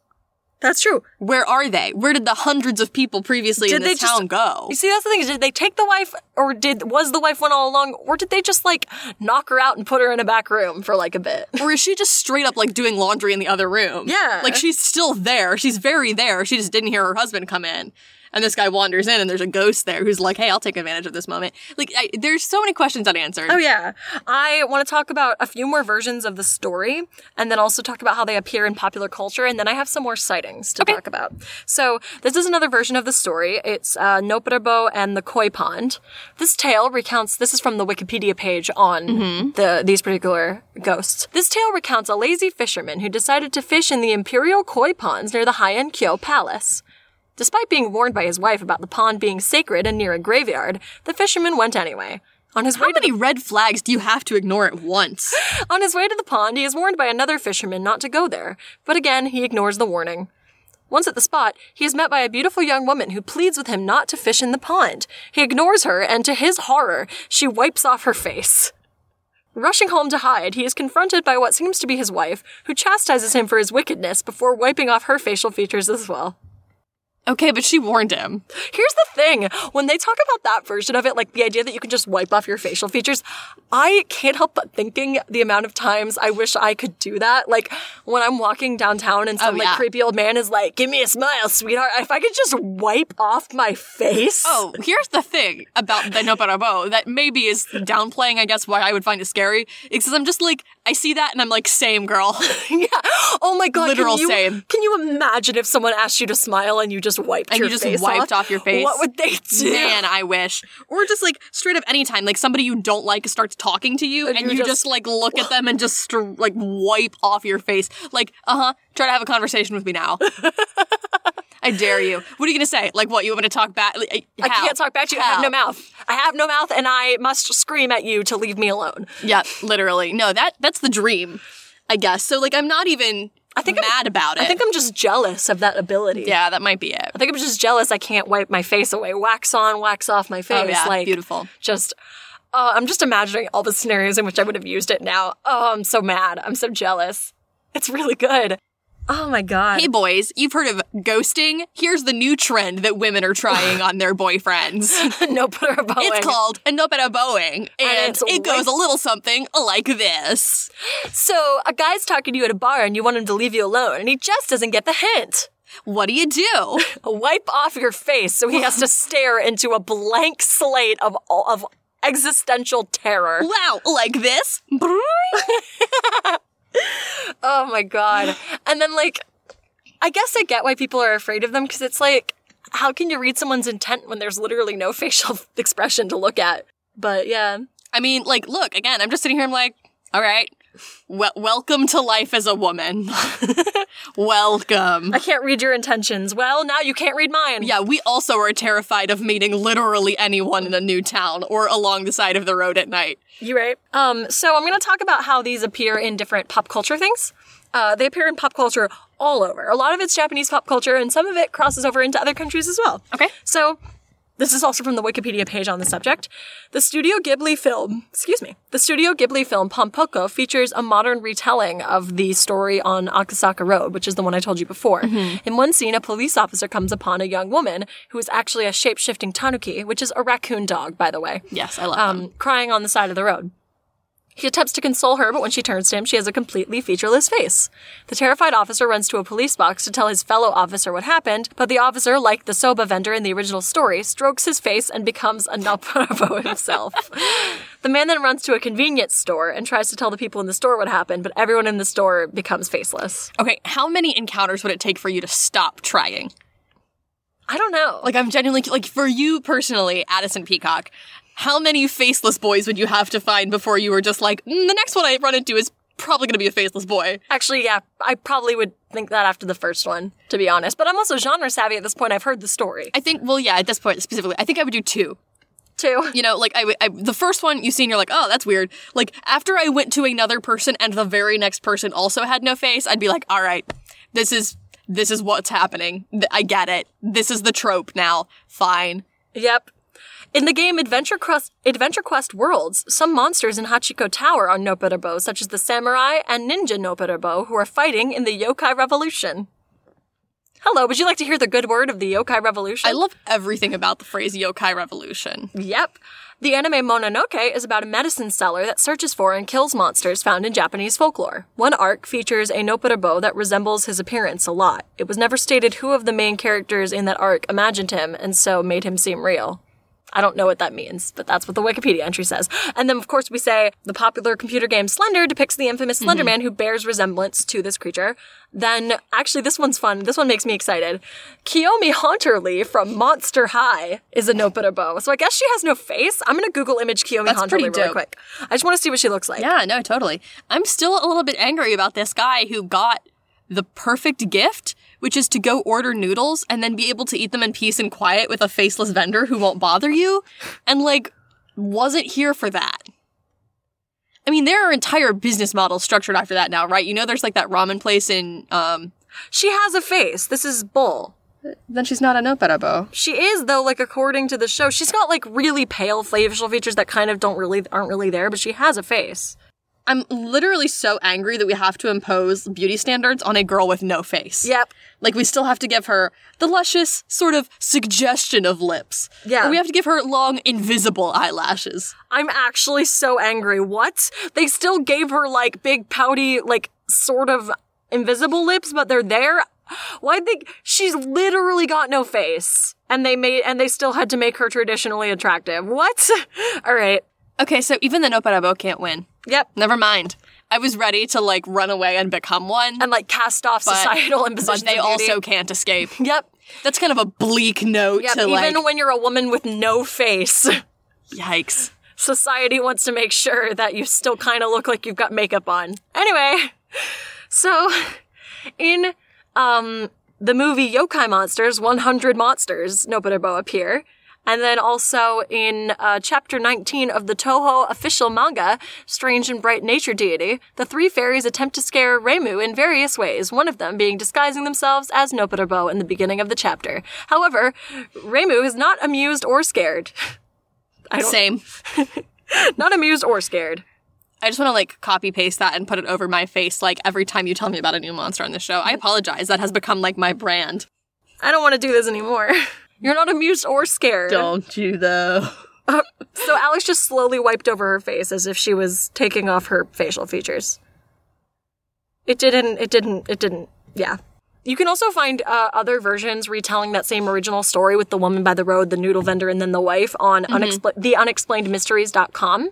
That's true. Where are they? Where did the hundreds of people previously in Did they this just- town go? You see, that's the thing. is, Did they take the wife, or did was the wife one all along, or did they just like knock her out and put her in a back room for like a bit? Or is she just straight up like doing laundry in the other room? Yeah. Like she's still there. She's very there. She just didn't hear her husband come in. And this guy wanders in and there's a ghost there who's like, hey, I'll take advantage of this moment. Like, I, there's so many questions unanswered. Oh yeah, I want to talk about a few more versions of the story, and then also talk about how they appear in popular culture, and then I have some more sightings to talk about. So this is another version of the story. It's uh, Nopperabo and the Koi Pond. This tale recounts. This is from the Wikipedia page on the these particular ghosts. This tale recounts a lazy fisherman who decided to fish in the imperial koi ponds near the Heian Kyo Palace. Despite being warned by his wife about the pond being sacred and near a graveyard, the fisherman went anyway. On his How way to the many red flags do you have to ignore at once? on his way to the pond, he is warned by another fisherman not to go there, but again, he ignores the warning. Once at the spot, he is met by a beautiful young woman who pleads with him not to fish in the pond. He ignores her, and to his horror, she wipes off her face. Rushing home to hide, he is confronted by what seems to be his wife, who chastises him for his wickedness before wiping off her facial features as well. Okay, but she warned him. Here's the thing. When they talk about that version of it, like the idea that you can just wipe off your facial features, I can't help but thinking the amount of times I wish I could do that. Like when I'm walking downtown and oh, some Oh, like creepy old man is like, give me a smile, sweetheart. If I could just wipe off my face. Oh, here's the thing about the Nopperabo that maybe is downplaying, I guess, why I would find it scary. Because I'm just like, I see that and I'm like, same girl. yeah. Oh my god. Literal can you, same. Can you imagine if someone asked you to smile and you just wiped And your you just face wiped off your face? What would they do? Man, I wish. Or just like straight up anytime, like somebody you don't like starts talking to you and, you you just- just, like look at them and just str- like wipe off your face. Like, uh huh, try to have a conversation with me now. I dare you. What are you gonna say? Like, what? You want me to talk back? Like, I can't talk back to you. I have no mouth. I have no mouth, and I must scream at you to leave me alone. Yeah, literally. No, that that's the dream, I guess. So like, I'm not even. I think I'm- mad about it. I think I'm just jealous of that ability. yeah, that might be it. I think I'm just jealous I can't wipe my face away. Wax on, wax off my face. Oh yeah, like beautiful. Just uh, I'm just imagining all the scenarios in which I would have used it now. Oh, I'm so mad. I'm so jealous. It's really good. Oh my god. Hey boys, you've heard of ghosting? Here's the new trend that women are trying on their boyfriends. no put her bowing. It's called a no better bowing, and, it's it goes like- a little something like this. So a guy's talking to you at a bar and you want him to leave you alone, and he just doesn't get the hint. What do you do? Wipe off your face so he has to stare into a blank slate of of existential terror. wow, like this? Oh my god. And then like I guess I get why people are afraid of them because it's like how can you read someone's intent when there's literally no facial expression to look at? But yeah. I mean, like, look, again, I'm just sitting here, I'm like, all right, well, welcome to life as a woman. welcome. I can't read your intentions. Well, now you can't read mine. Yeah, we also are terrified of meeting literally anyone in a new town or along the side of the road at night. You right. Um, so I'm going to talk about how these appear in different pop culture things. Uh, they appear in pop culture all over. A lot of it's Japanese pop culture, and some of it crosses over into other countries as well. Okay. So this is also from the Wikipedia page on the subject. The Studio Ghibli film, excuse me, the Studio Ghibli film Pompoko features a modern retelling of the story on Akasaka Road, which is the one I told you before. In one scene, a police officer comes upon a young woman who is actually a shape-shifting tanuki, which is a raccoon dog, by the way Yes, I love them. um, crying on the side of the road. He attempts to console her, but when she turns to him, she has a completely featureless face. The terrified officer runs to a police box to tell his fellow officer what happened, but the officer, like the soba vendor in the original story, strokes his face and becomes a Nopperabo himself. the man then runs to a convenience store and tries to tell the people in the store what happened, but everyone in the store becomes faceless. Okay, how many encounters would it take for you to stop trying? I don't know. Like, I'm genuinely, like, for you personally, Addison Peacock, how many faceless boys would you have to find before you were just like, "Mm, the next one I run into is probably gonna be a faceless boy? Actually, yeah, I probably would think that after the first one, to be honest. But I'm also genre savvy at this point. I've heard the story, I think, well, yeah, at this point specifically, I think I would do two. Two. You know, like I the first one you see and you're like, oh, that's weird. Like after I went to another person and the very next person also had no face, I'd be like, all right, this is this is what's happening. I get it. This is the trope now. Fine. Yep. In the game Adventure Quest, Adventure Quest Worlds, some monsters in Hachiko Tower are Nopperabo, such as the samurai and ninja Nopperabo, who are fighting in the Yokai Revolution. Hello, would you like to hear the good word of the Yokai Revolution? I love everything about the phrase yokai revolution. Yep. The anime Mononoke is about a medicine seller that searches for and kills monsters found in Japanese folklore. One arc features a Nopperabo that resembles his appearance a lot. It was never stated who of the main characters in that arc imagined him and so made him seem real. I don't know what that means, but that's what the Wikipedia entry says. And then, of course, we say the popular computer game Slender depicts the infamous mm-hmm. Slender Man who bears resemblance to this creature. Then, actually, this one's fun. This one makes me excited. Kiyomi Haunterly from Monster High is a Nopperabo. So I guess she has no face. I'm gonna Google image Kiyomi That's Haunterly really quick. I just want to see what she looks like. Yeah, no, totally. I'm still a little bit angry about this guy who got the perfect gift, which is to go order noodles and then be able to eat them in peace and quiet with a faceless vendor who won't bother you, and like, wasn't here for that. I mean, there are entire business models structured after that now, right? You know, there's like that ramen place in, um, She has a face. This is Bull. then she's not a nopperabo. She is though, like according to the show, she's got like really pale facial features that kind of don't really aren't really there, but she has a face. I'm literally so angry that we have to impose beauty standards on a girl with no face. Yep. Like we still have to give her the luscious sort of suggestion of lips. Yeah. Or we have to give her long invisible eyelashes. I'm actually so angry. What? They still gave her like big pouty, like sort of invisible lips, but they're there. Why they? She's literally got no face, and they made and they still had to make her traditionally attractive. What? All right. Okay, so even the Nopperabo can't win. Yep. Never mind. I was ready to like run away and become one. And like cast off societal impositions. but they also can't escape. Yep. That's kind of a bleak note Yep. to Even like. when you're a woman with no face, Yikes. society wants to make sure that you still kind of look like you've got makeup on. Anyway, so in um the movie Yokai Monsters, 100 monsters, Nopperabo appear. And then also in uh, chapter 19 of the Touhou official manga, Strange and Bright Nature Deity, the three fairies attempt to scare Reimu in various ways, one of them being disguising themselves as Nopperabo in the beginning of the chapter. However, Reimu is not amused or scared. Same. not amused or scared. I just want to like copy paste that and put it over my face like every time you tell me about a new monster on the show. I apologize. That has become like my brand. I don't want to do this anymore. You're not amused or scared. Don't you though? So Alex just slowly wiped over her face as if she was taking off her facial features. It didn't, it didn't, it didn't, yeah. You can also find uh, other versions retelling that same original story with the woman by the road, the noodle vendor, and then the wife on unexpl- the unexplainedmysteries.com.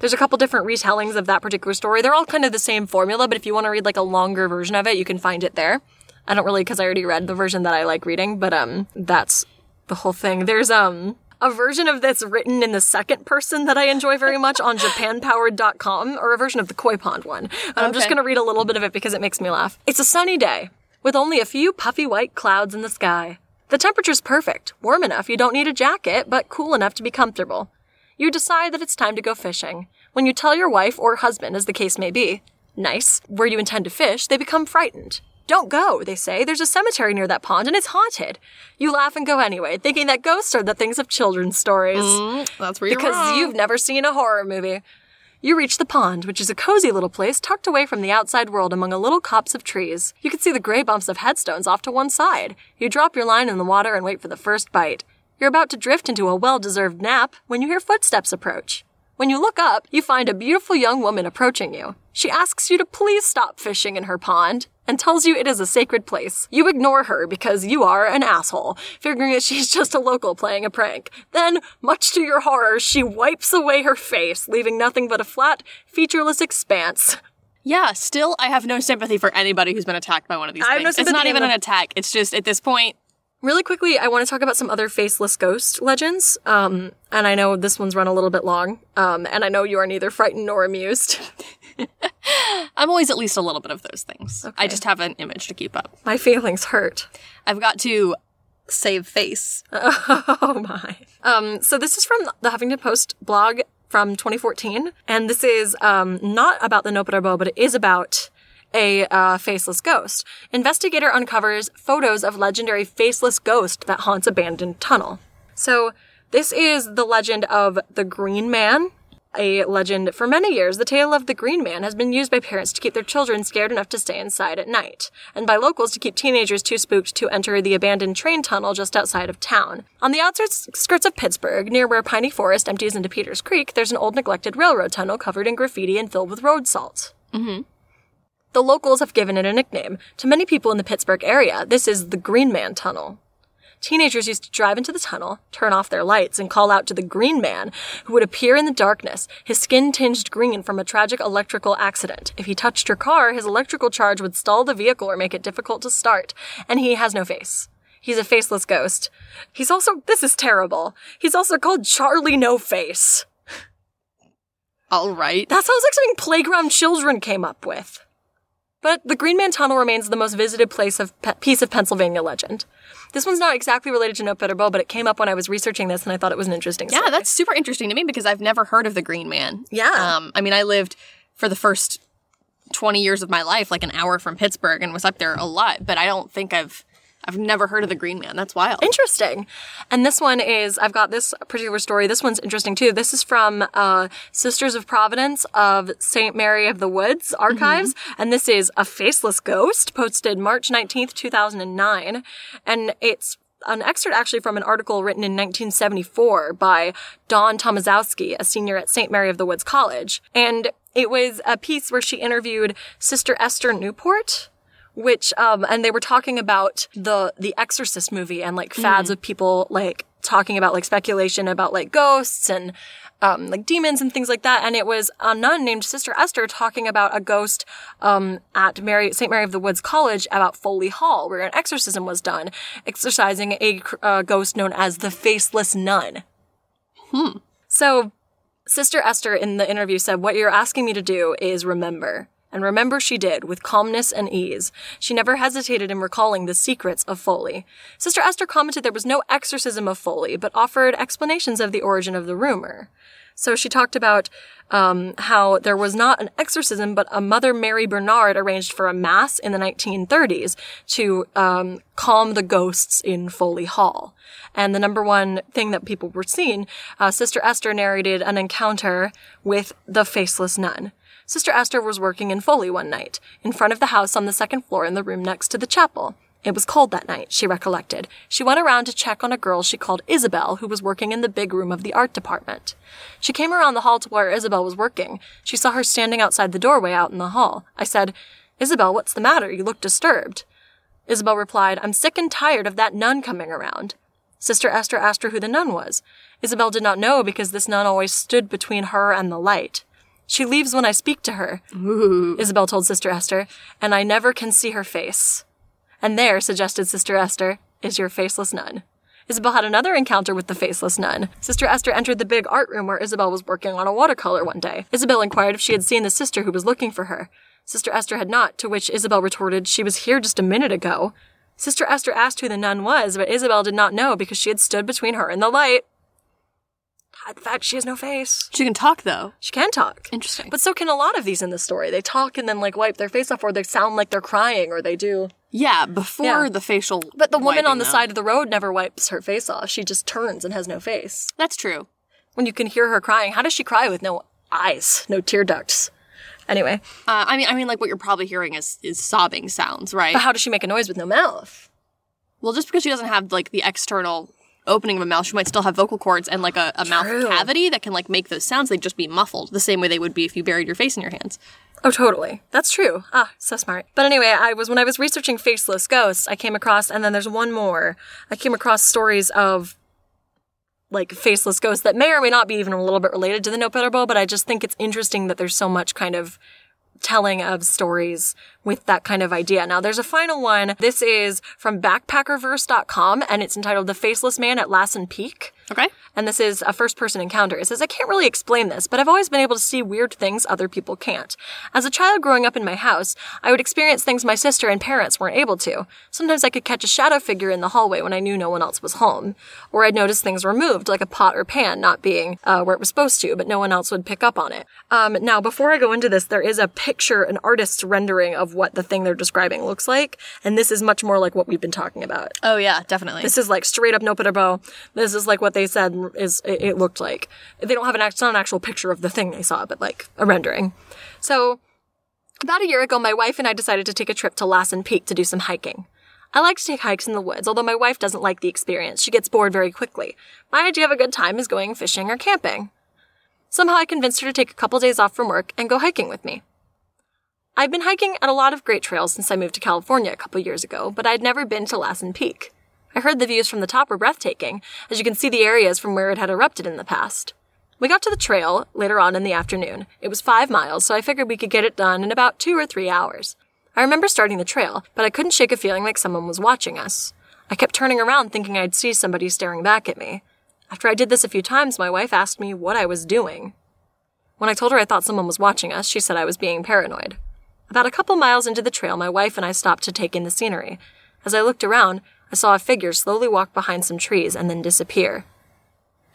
There's a couple different retellings of that particular story. They're all kind of the same formula, but if you want to read like a longer version of it, you can find it there. I don't really because I already read the version that I like reading, but um that's the whole thing. There's um a version of this written in the second person that I enjoy very much on japanpowered.com or a version of the koi pond one. And I'm just going to read a little bit of it because it makes me laugh. It's a sunny day with only a few puffy white clouds in the sky. The temperature's perfect, warm enough you don't need a jacket, but cool enough to be comfortable. You decide that it's time to go fishing. When you tell your wife or husband, as the case may be, nice, where you intend to fish, they become frightened. Don't go, they say. There's a cemetery near that pond and it's haunted. You laugh and go anyway, thinking that ghosts are the things of children's stories. Mm, that's where because wrong. you've never seen a horror movie. You reach the pond, which is a cozy little place tucked away from the outside world among a little copse of trees. You can see the gray bumps of headstones off to one side. You drop your line in the water and wait for the first bite. You're about to drift into a well-deserved nap when you hear footsteps approach. When you look up, you find a beautiful young woman approaching you. She asks you to please stop fishing in her pond and tells you it is a sacred place. You ignore her because you are an asshole, figuring that she's just a local playing a prank. Then, much to your horror, she wipes away her face, leaving nothing but a flat, featureless expanse. Yeah, still, I have no sympathy for anybody who's been attacked by one of these I have no things. it's not even an attack. It's just at this point, Really quickly, I want to talk about some other faceless ghost legends. Um, and I know this one's run a little bit long. Um, and I know you are neither frightened nor amused. I'm always at least a little bit of those things. I just have an image to keep up. My feelings hurt. I've got to save face. Oh my. Um, so this is from the Huffington Post blog from 2014, and this is um, not about the Nopperabo, but it is about a uh, faceless ghost. Investigator uncovers photos of legendary faceless ghost that haunts abandoned tunnel. So this is the legend of the Green Man. A legend for many years, the tale of the Green Man has been used by parents to keep their children scared enough to stay inside at night, and by locals to keep teenagers too spooked to enter the abandoned train tunnel just outside of town. On the outskirts of Pittsburgh, near where Piney Fork empties into Peters Creek, there's an old neglected railroad tunnel covered in graffiti and filled with road salt. Mm-hmm. The locals have given it a nickname. To many people in the Pittsburgh area, this is the Green Man Tunnel. Teenagers used to drive into the tunnel, turn off their lights, and call out to the Green Man, who would appear in the darkness, his skin tinged green from a tragic electrical accident. If he touched your car, his electrical charge would stall the vehicle or make it difficult to start, and he has no face. He's a faceless ghost. He's also, this is terrible. He's also called Charlie No Face. All right. That sounds like something playground children came up with. But the Green Man Tunnel remains the most visited place of pe- piece of Pennsylvania legend. This one's not exactly related to Nopperabo, but it came up when I was researching this, and I thought it was an interesting. Yeah, that's super interesting to me because I've never heard of the Green Man. Yeah. Um, I mean, I lived for the first 20 years of my life like an hour from Pittsburgh and was up there a lot, but I don't think I've I've never heard of the Green Man. That's wild. Interesting. And this one is, I've got this particular story. This one's interesting too. This is from uh, Sisters of Providence of St. Mary of the Woods archives. And this is A Faceless Ghost, posted March 19th, 2009. And it's an excerpt actually from an article written in 1974 by Dawn Tomaszowski, a senior at St. Mary of the Woods College. And it was a piece where she interviewed Sister Esther Newport, which um and they were talking about the the exorcist movie and like fads of people like talking about like speculation about like ghosts and um like demons and things like that. And it was a nun named sister esther talking about a ghost um at mary st mary of the woods college about foley hall where an exorcism was done exorcising a uh, ghost known as the faceless nun. Hmm. So Sister Esther in the interview said, What you're asking me to do is remember. And remember she did, with calmness and ease. She never hesitated in recalling the secrets of Foley. Sister Esther commented there was no exorcism of Foley, but offered explanations of the origin of the rumor. So she talked about um, how there was not an exorcism, but a Mother Mary Bernard arranged for a mass in the 1930s to um, calm the ghosts in Foley Hall. And the number one thing that people were seeing, uh, Sister Esther narrated an encounter with the faceless nun. Sister Esther was working in Foley one night, in front of the house on the second floor in the room next to the chapel. It was cold that night, she recollected. She went around to check on a girl she called Isabel, who was working in the big room of the art department. She came around the hall to where Isabel was working. She saw her standing outside the doorway out in the hall. I said, Isabel, what's the matter? You look disturbed. Isabel replied, I'm sick and tired of that nun coming around. Sister Esther asked her who the nun was. Isabel did not know because this nun always stood between her and the light. She leaves when I speak to her, Isabel told Sister Esther, and I never can see her face. And there, suggested Sister Esther, is your faceless nun. Isabel had another encounter with the faceless nun. Sister Esther entered the big art room where Isabel was working on a watercolor one day. Isabel inquired if she had seen the sister who was looking for her. Sister Esther had not, to which Isabel retorted, She was here just a minute ago. Sister Esther asked who the nun was, but Isabel did not know because she had stood between her and the light. In fact, she has no face. She can talk though. She can talk. Interesting. But so can a lot of these in the story. They talk and then like wipe their face off, or they sound like they're crying, or they do. Yeah, before Yeah. the facial. But the woman on the side of the road never wipes her face off. She just turns and has no face. That's true. When you can hear her crying, how does she cry with no eyes, no tear ducts? Anyway, Uh, I mean, I mean, like what you're probably hearing is is sobbing sounds, right? but how does she make a noise with no mouth? well, just because she doesn't have like the external opening of a mouth, she might still have vocal cords and like a, a mouth cavity that can like make those sounds. They'd just be muffled the same way they would be if you buried your face in your hands. Oh, totally. That's true. Ah, so smart. But anyway, I was when I was researching faceless ghosts, I came across, and then there's one more. I came across stories of like faceless ghosts that may or may not be even a little bit related to the Nopperabo, but I just think it's interesting that there's so much kind of telling of stories with that kind of idea. Now, there's a final one. This is from backpackerverse.com, and it's entitled The Faceless Man at Lassen Peak. Okay. And this is a first person encounter. It says, I can't really explain this, but I've always been able to see weird things other people can't. As a child growing up in my house, I would experience things my sister and parents weren't able to. Sometimes I could catch a shadow figure in the hallway when I knew no one else was home. Or I'd notice things were moved, like a pot or pan not being uh, where it was supposed to, but no one else would pick up on it. Um, now, before I go into this, there is a picture, an artist's rendering of what the thing they're describing looks like. And this is much more like what we've been talking about. Oh yeah, definitely. This is like straight up Nopperabo. This is like what they said is it, looked like. They don't have an not an actual picture of the thing they saw, but like a rendering. So about a year ago, my wife and I decided to take a trip to Lassen Peak to do some hiking. I like to take hikes in the woods, although my wife doesn't like the experience. She gets bored very quickly. My idea of a good time is going fishing or camping. Somehow I convinced her to take a couple days off from work and go hiking with me. I've been hiking at a lot of great trails since I moved to California a couple years ago, but I'd never been to Lassen Peak. I heard the views from the top were breathtaking, as you can see the areas from where it had erupted in the past. We got to the trail later on in the afternoon. It was five miles, so I figured we could get it done in about two or three hours. I remember starting the trail, but I couldn't shake a feeling like someone was watching us. I kept turning around thinking I'd see somebody staring back at me. After I did this a few times, my wife asked me what I was doing. When I told her I thought someone was watching us, she said I was being paranoid. About a couple miles into the trail, my wife and I stopped to take in the scenery. As I looked around, I saw a figure slowly walk behind some trees and then disappear.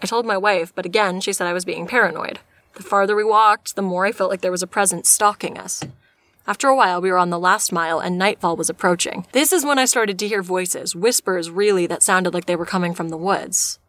I told my wife, but again, she said I was being paranoid. The farther we walked, the more I felt like there was a presence stalking us. After a while, we were on the last mile and nightfall was approaching. This is when I started to hear voices, whispers really, that sounded like they were coming from the woods.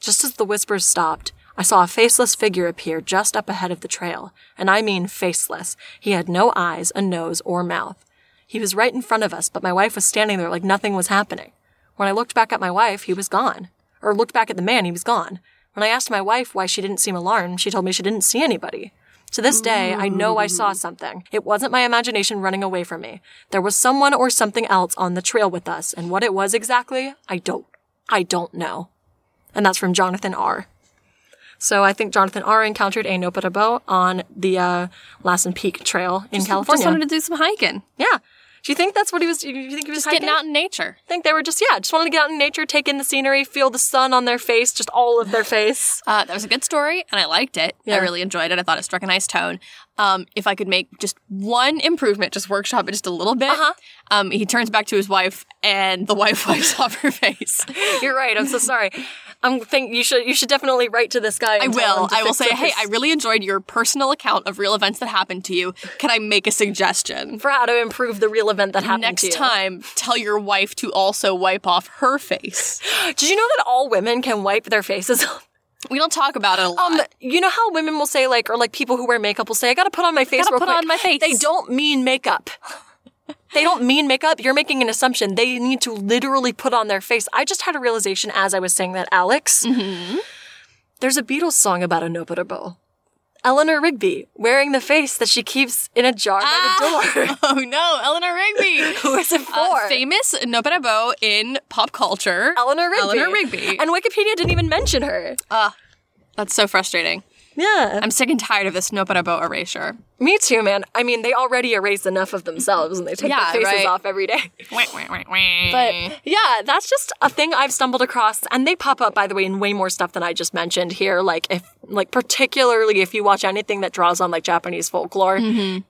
Just as the whispers stopped, I saw a faceless figure appear just up ahead of the trail. And I mean faceless. He had no eyes, a nose, or mouth. He was right in front of us, but my wife was standing there like nothing was happening. When I looked back at my wife, he was gone. Or looked back at the man, he was gone. When I asked my wife why she didn't seem alarmed, she told me she didn't see anybody. To this day, I know I saw something. It wasn't my imagination running away from me. There was someone or something else on the trail with us, and what it was exactly, I don't, I don't know. And that's from Jonathan R. So I think Jonathan R. encountered a Nopperabo on the uh, Lassen Peak Trail in California. Just wanted to do some hiking. yeah. Do you think that's what he was? Do you think he was Just getting out in nature. I think they were just yeah, just wanted to get out in nature, take in the scenery, feel the sun on their face, just all of their face. Uh, that was a good story, and I liked it. Yeah. I really enjoyed it. I thought it struck a nice tone. Um, if I could make just one improvement, just workshop it just a little bit. Uh-huh. Um, he turns back to his wife, and the wife wipes off her face. You're right. I'm so sorry. I'm think you should you should definitely write to this guy. I will. I will say, hey, I really enjoyed your personal account of real events that happened to you. Can I make a suggestion? for how to improve the real event that happened Next to you. time, tell your wife to also wipe off her face. Did you know that all women can wipe their faces? We don't talk about it a lot. Um, you know how women will say like, or like people who wear makeup will say, "I gotta put on my face Gotta put quick." on my face. They don't mean makeup. they don't mean makeup. You're making an assumption. They need to literally put on their face. I just had a realization as I was saying that, Alex. Mm-hmm. There's a Beatles song about a Nopperabo. Eleanor Rigby wearing the face that she keeps in a jar by the door. oh no, Eleanor Rigby. Who is it for? Uh, famous Nopperabo in pop culture. Eleanor Rigby. Eleanor Rigby. And Wikipedia didn't even mention her. Ugh That's so frustrating. Yeah. I'm sick and tired of this Nopperabo erasure. Me too, man. I mean, they already erase enough of themselves and they take Yeah, their faces right. off every day. But yeah, that's just a thing I've stumbled across, and they pop up, by the way, in way more stuff than I just mentioned here. Like if, like particularly if you watch anything that draws on like Japanese folklore,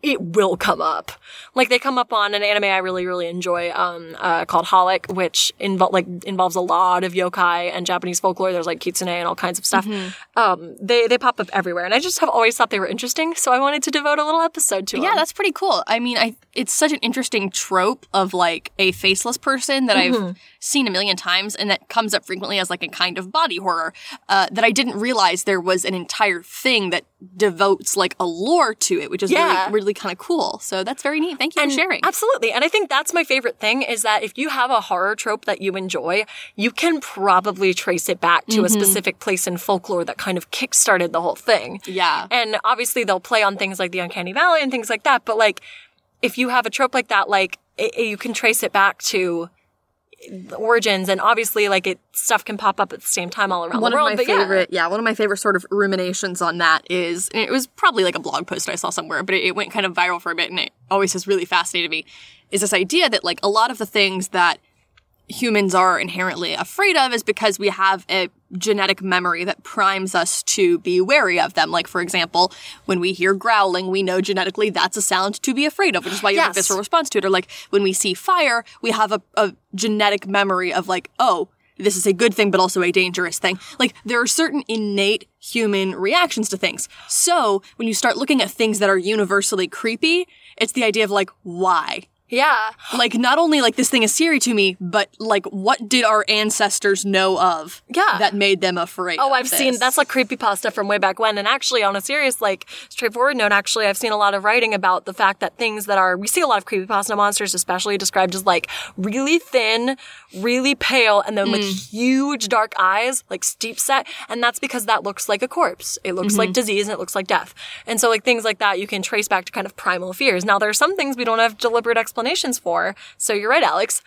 it will come up. Like they come up on an anime I really, really enjoy, um, uh, called Holic, which invo- like involves a lot of yokai and Japanese folklore. There's like kitsune and all kinds of stuff. Um, they they pop up everywhere, and I just have always thought they were interesting, so I wanted to devote a little episode to yeah, that's pretty cool. I mean, I it's such an interesting trope of like a faceless person that I've seen a million times, and that comes up frequently as like a kind of body horror. Uh, that I didn't realize there was an entire thing that devotes like a lore to it, which is Yeah. really really kind of cool. So that's very neat. Thank you And for sharing. Absolutely. And I think that's my favorite thing is that if you have a horror trope that you enjoy, you can probably trace it back to a specific place in folklore that kind of kickstarted the whole thing. Yeah. And obviously they'll play on things like the uncanny valley and things like that, but like if you have a trope like that, like it, you can trace it back to the origins and obviously like it stuff can pop up at the same time all around one the world. of my but yeah. favorite, yeah. one of my favorite sort of ruminations on that is, it was probably like a blog post I saw somewhere, but it, it went kind of viral for a bit, and it always has really fascinated me. Is this idea that like a lot of the things that humans are inherently afraid of is because we have a genetic memory that primes us to be wary of them. Like, for example, when we hear growling, we know genetically that's a sound to be afraid of, which is why you have a visceral response to it. Or like when we see fire, we have a, a genetic memory of like, oh, this is a good thing, but also a dangerous thing. Like, there are certain innate human reactions to things. So, when you start looking at things that are universally creepy, it's the idea of like, why? Yeah. Like, not only like this thing is scary to me, but like, what did our ancestors know of Yeah. that made them afraid Oh, I've seen that's like creepypasta from way back when. And actually, on a serious, like straightforward note, actually, I've seen a lot of writing about the fact that things that are we see a lot of creepypasta monsters, especially described as like really thin, really pale, and then with mm. huge dark eyes, like steep set. And that's because that looks like a corpse. It looks like mm-hmm. disease and it looks like death. And so like things like that you can trace back to kind of primal fears. Now there are some things we don't have deliberate explanations for. So you're right, Alex.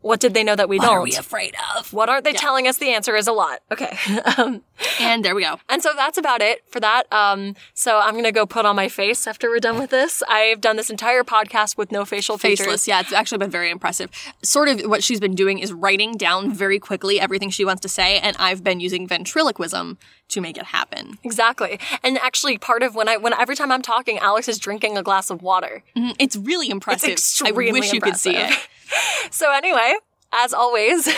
What did they know that we What don't? What are we afraid of? what aren't they telling us? The answer is a lot. Okay. um, And there we go. and so that's about it for that. Um, so I'm gonna go put on my face after we're done with this. I've done this entire podcast with no facial features. Faceless, yeah, it's actually been very impressive. Sort of what she's been doing is writing down very quickly everything she wants to say, and I've been using ventriloquism to make it happen. Exactly. And actually, part of when I when every time I'm talking, Alex is drinking a glass of water. Mm, It's really impressive. extremely I wish you could see it. So anyway, as always,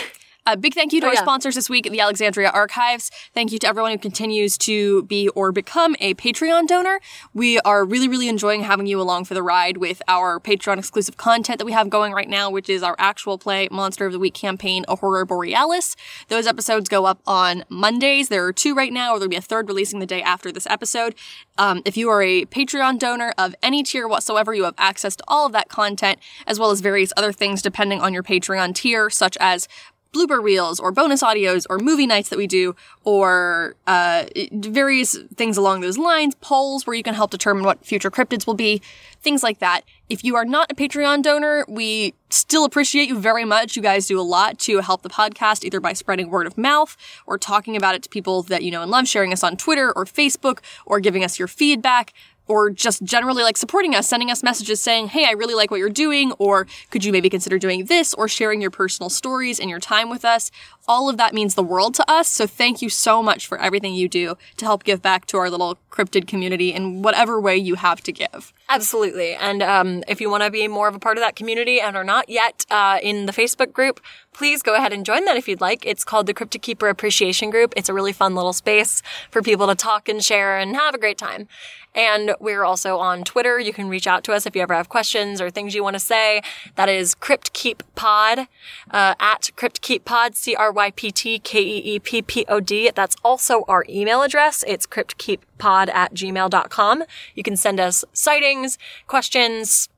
A big thank you to Oh, our yeah. sponsors this week the Alexandria Archives. Thank you to everyone who continues to be or become a Patreon donor. We are really, really enjoying having you along for the ride with our Patreon exclusive content that we have going right now, which is our actual play Monster of the Week campaign, A Horror Borealis. Those episodes go up on Mondays. There are two right now, or there'll be a third releasing the day after this episode. Um, if you are a Patreon donor of any tier whatsoever, you have access to all of that content, as well as various other things depending on your Patreon tier, such as blooper reels or bonus audios or movie nights that we do or uh, various things along those lines polls where you can help determine what future cryptids will be things like that. If you are not a patreon donor we still appreciate you very much. You guys do a lot to help the podcast either by spreading word of mouth or talking about it to people that you know and love sharing us on twitter or facebook or giving us your feedback or just generally like supporting us, sending us messages saying, Hey, I really like what you're doing, or could you maybe consider doing this, or sharing your personal stories and your time with us. All of that means the world to us. So thank you so much for everything you do to help give back to our little cryptid community in whatever way you have to give. Absolutely. And um, if you want to be more of a part of that community and are not yet uh, in the Facebook group, please go ahead and join that if you'd like. It's called the Cryptid Keeper Appreciation Group. It's a really fun little space for people to talk and share and have a great time. And we're also on Twitter. You can reach out to us if you ever have questions or things you want to say. That is Crypt Keep Pod uh, at Crypt Keep Pod, C R Y P T K E E P P O D. That's also our email address. It's cryptkeeppod at gmail.com. You can send us sightings, questions,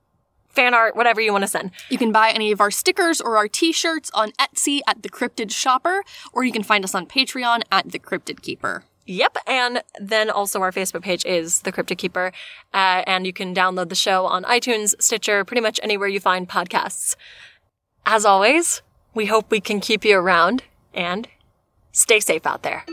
fan art, whatever you want to send. You can buy any of our stickers or our t-shirts on Etsy at The Cryptid Shopper, or you can find us on Patreon at The Cryptid Keeper. Yep. And then also our Facebook page is The Cryptid Keeper. Uh, and you can download the show on iTunes, Stitcher, pretty much anywhere you find podcasts. As always, we hope we can keep you around and stay safe out there.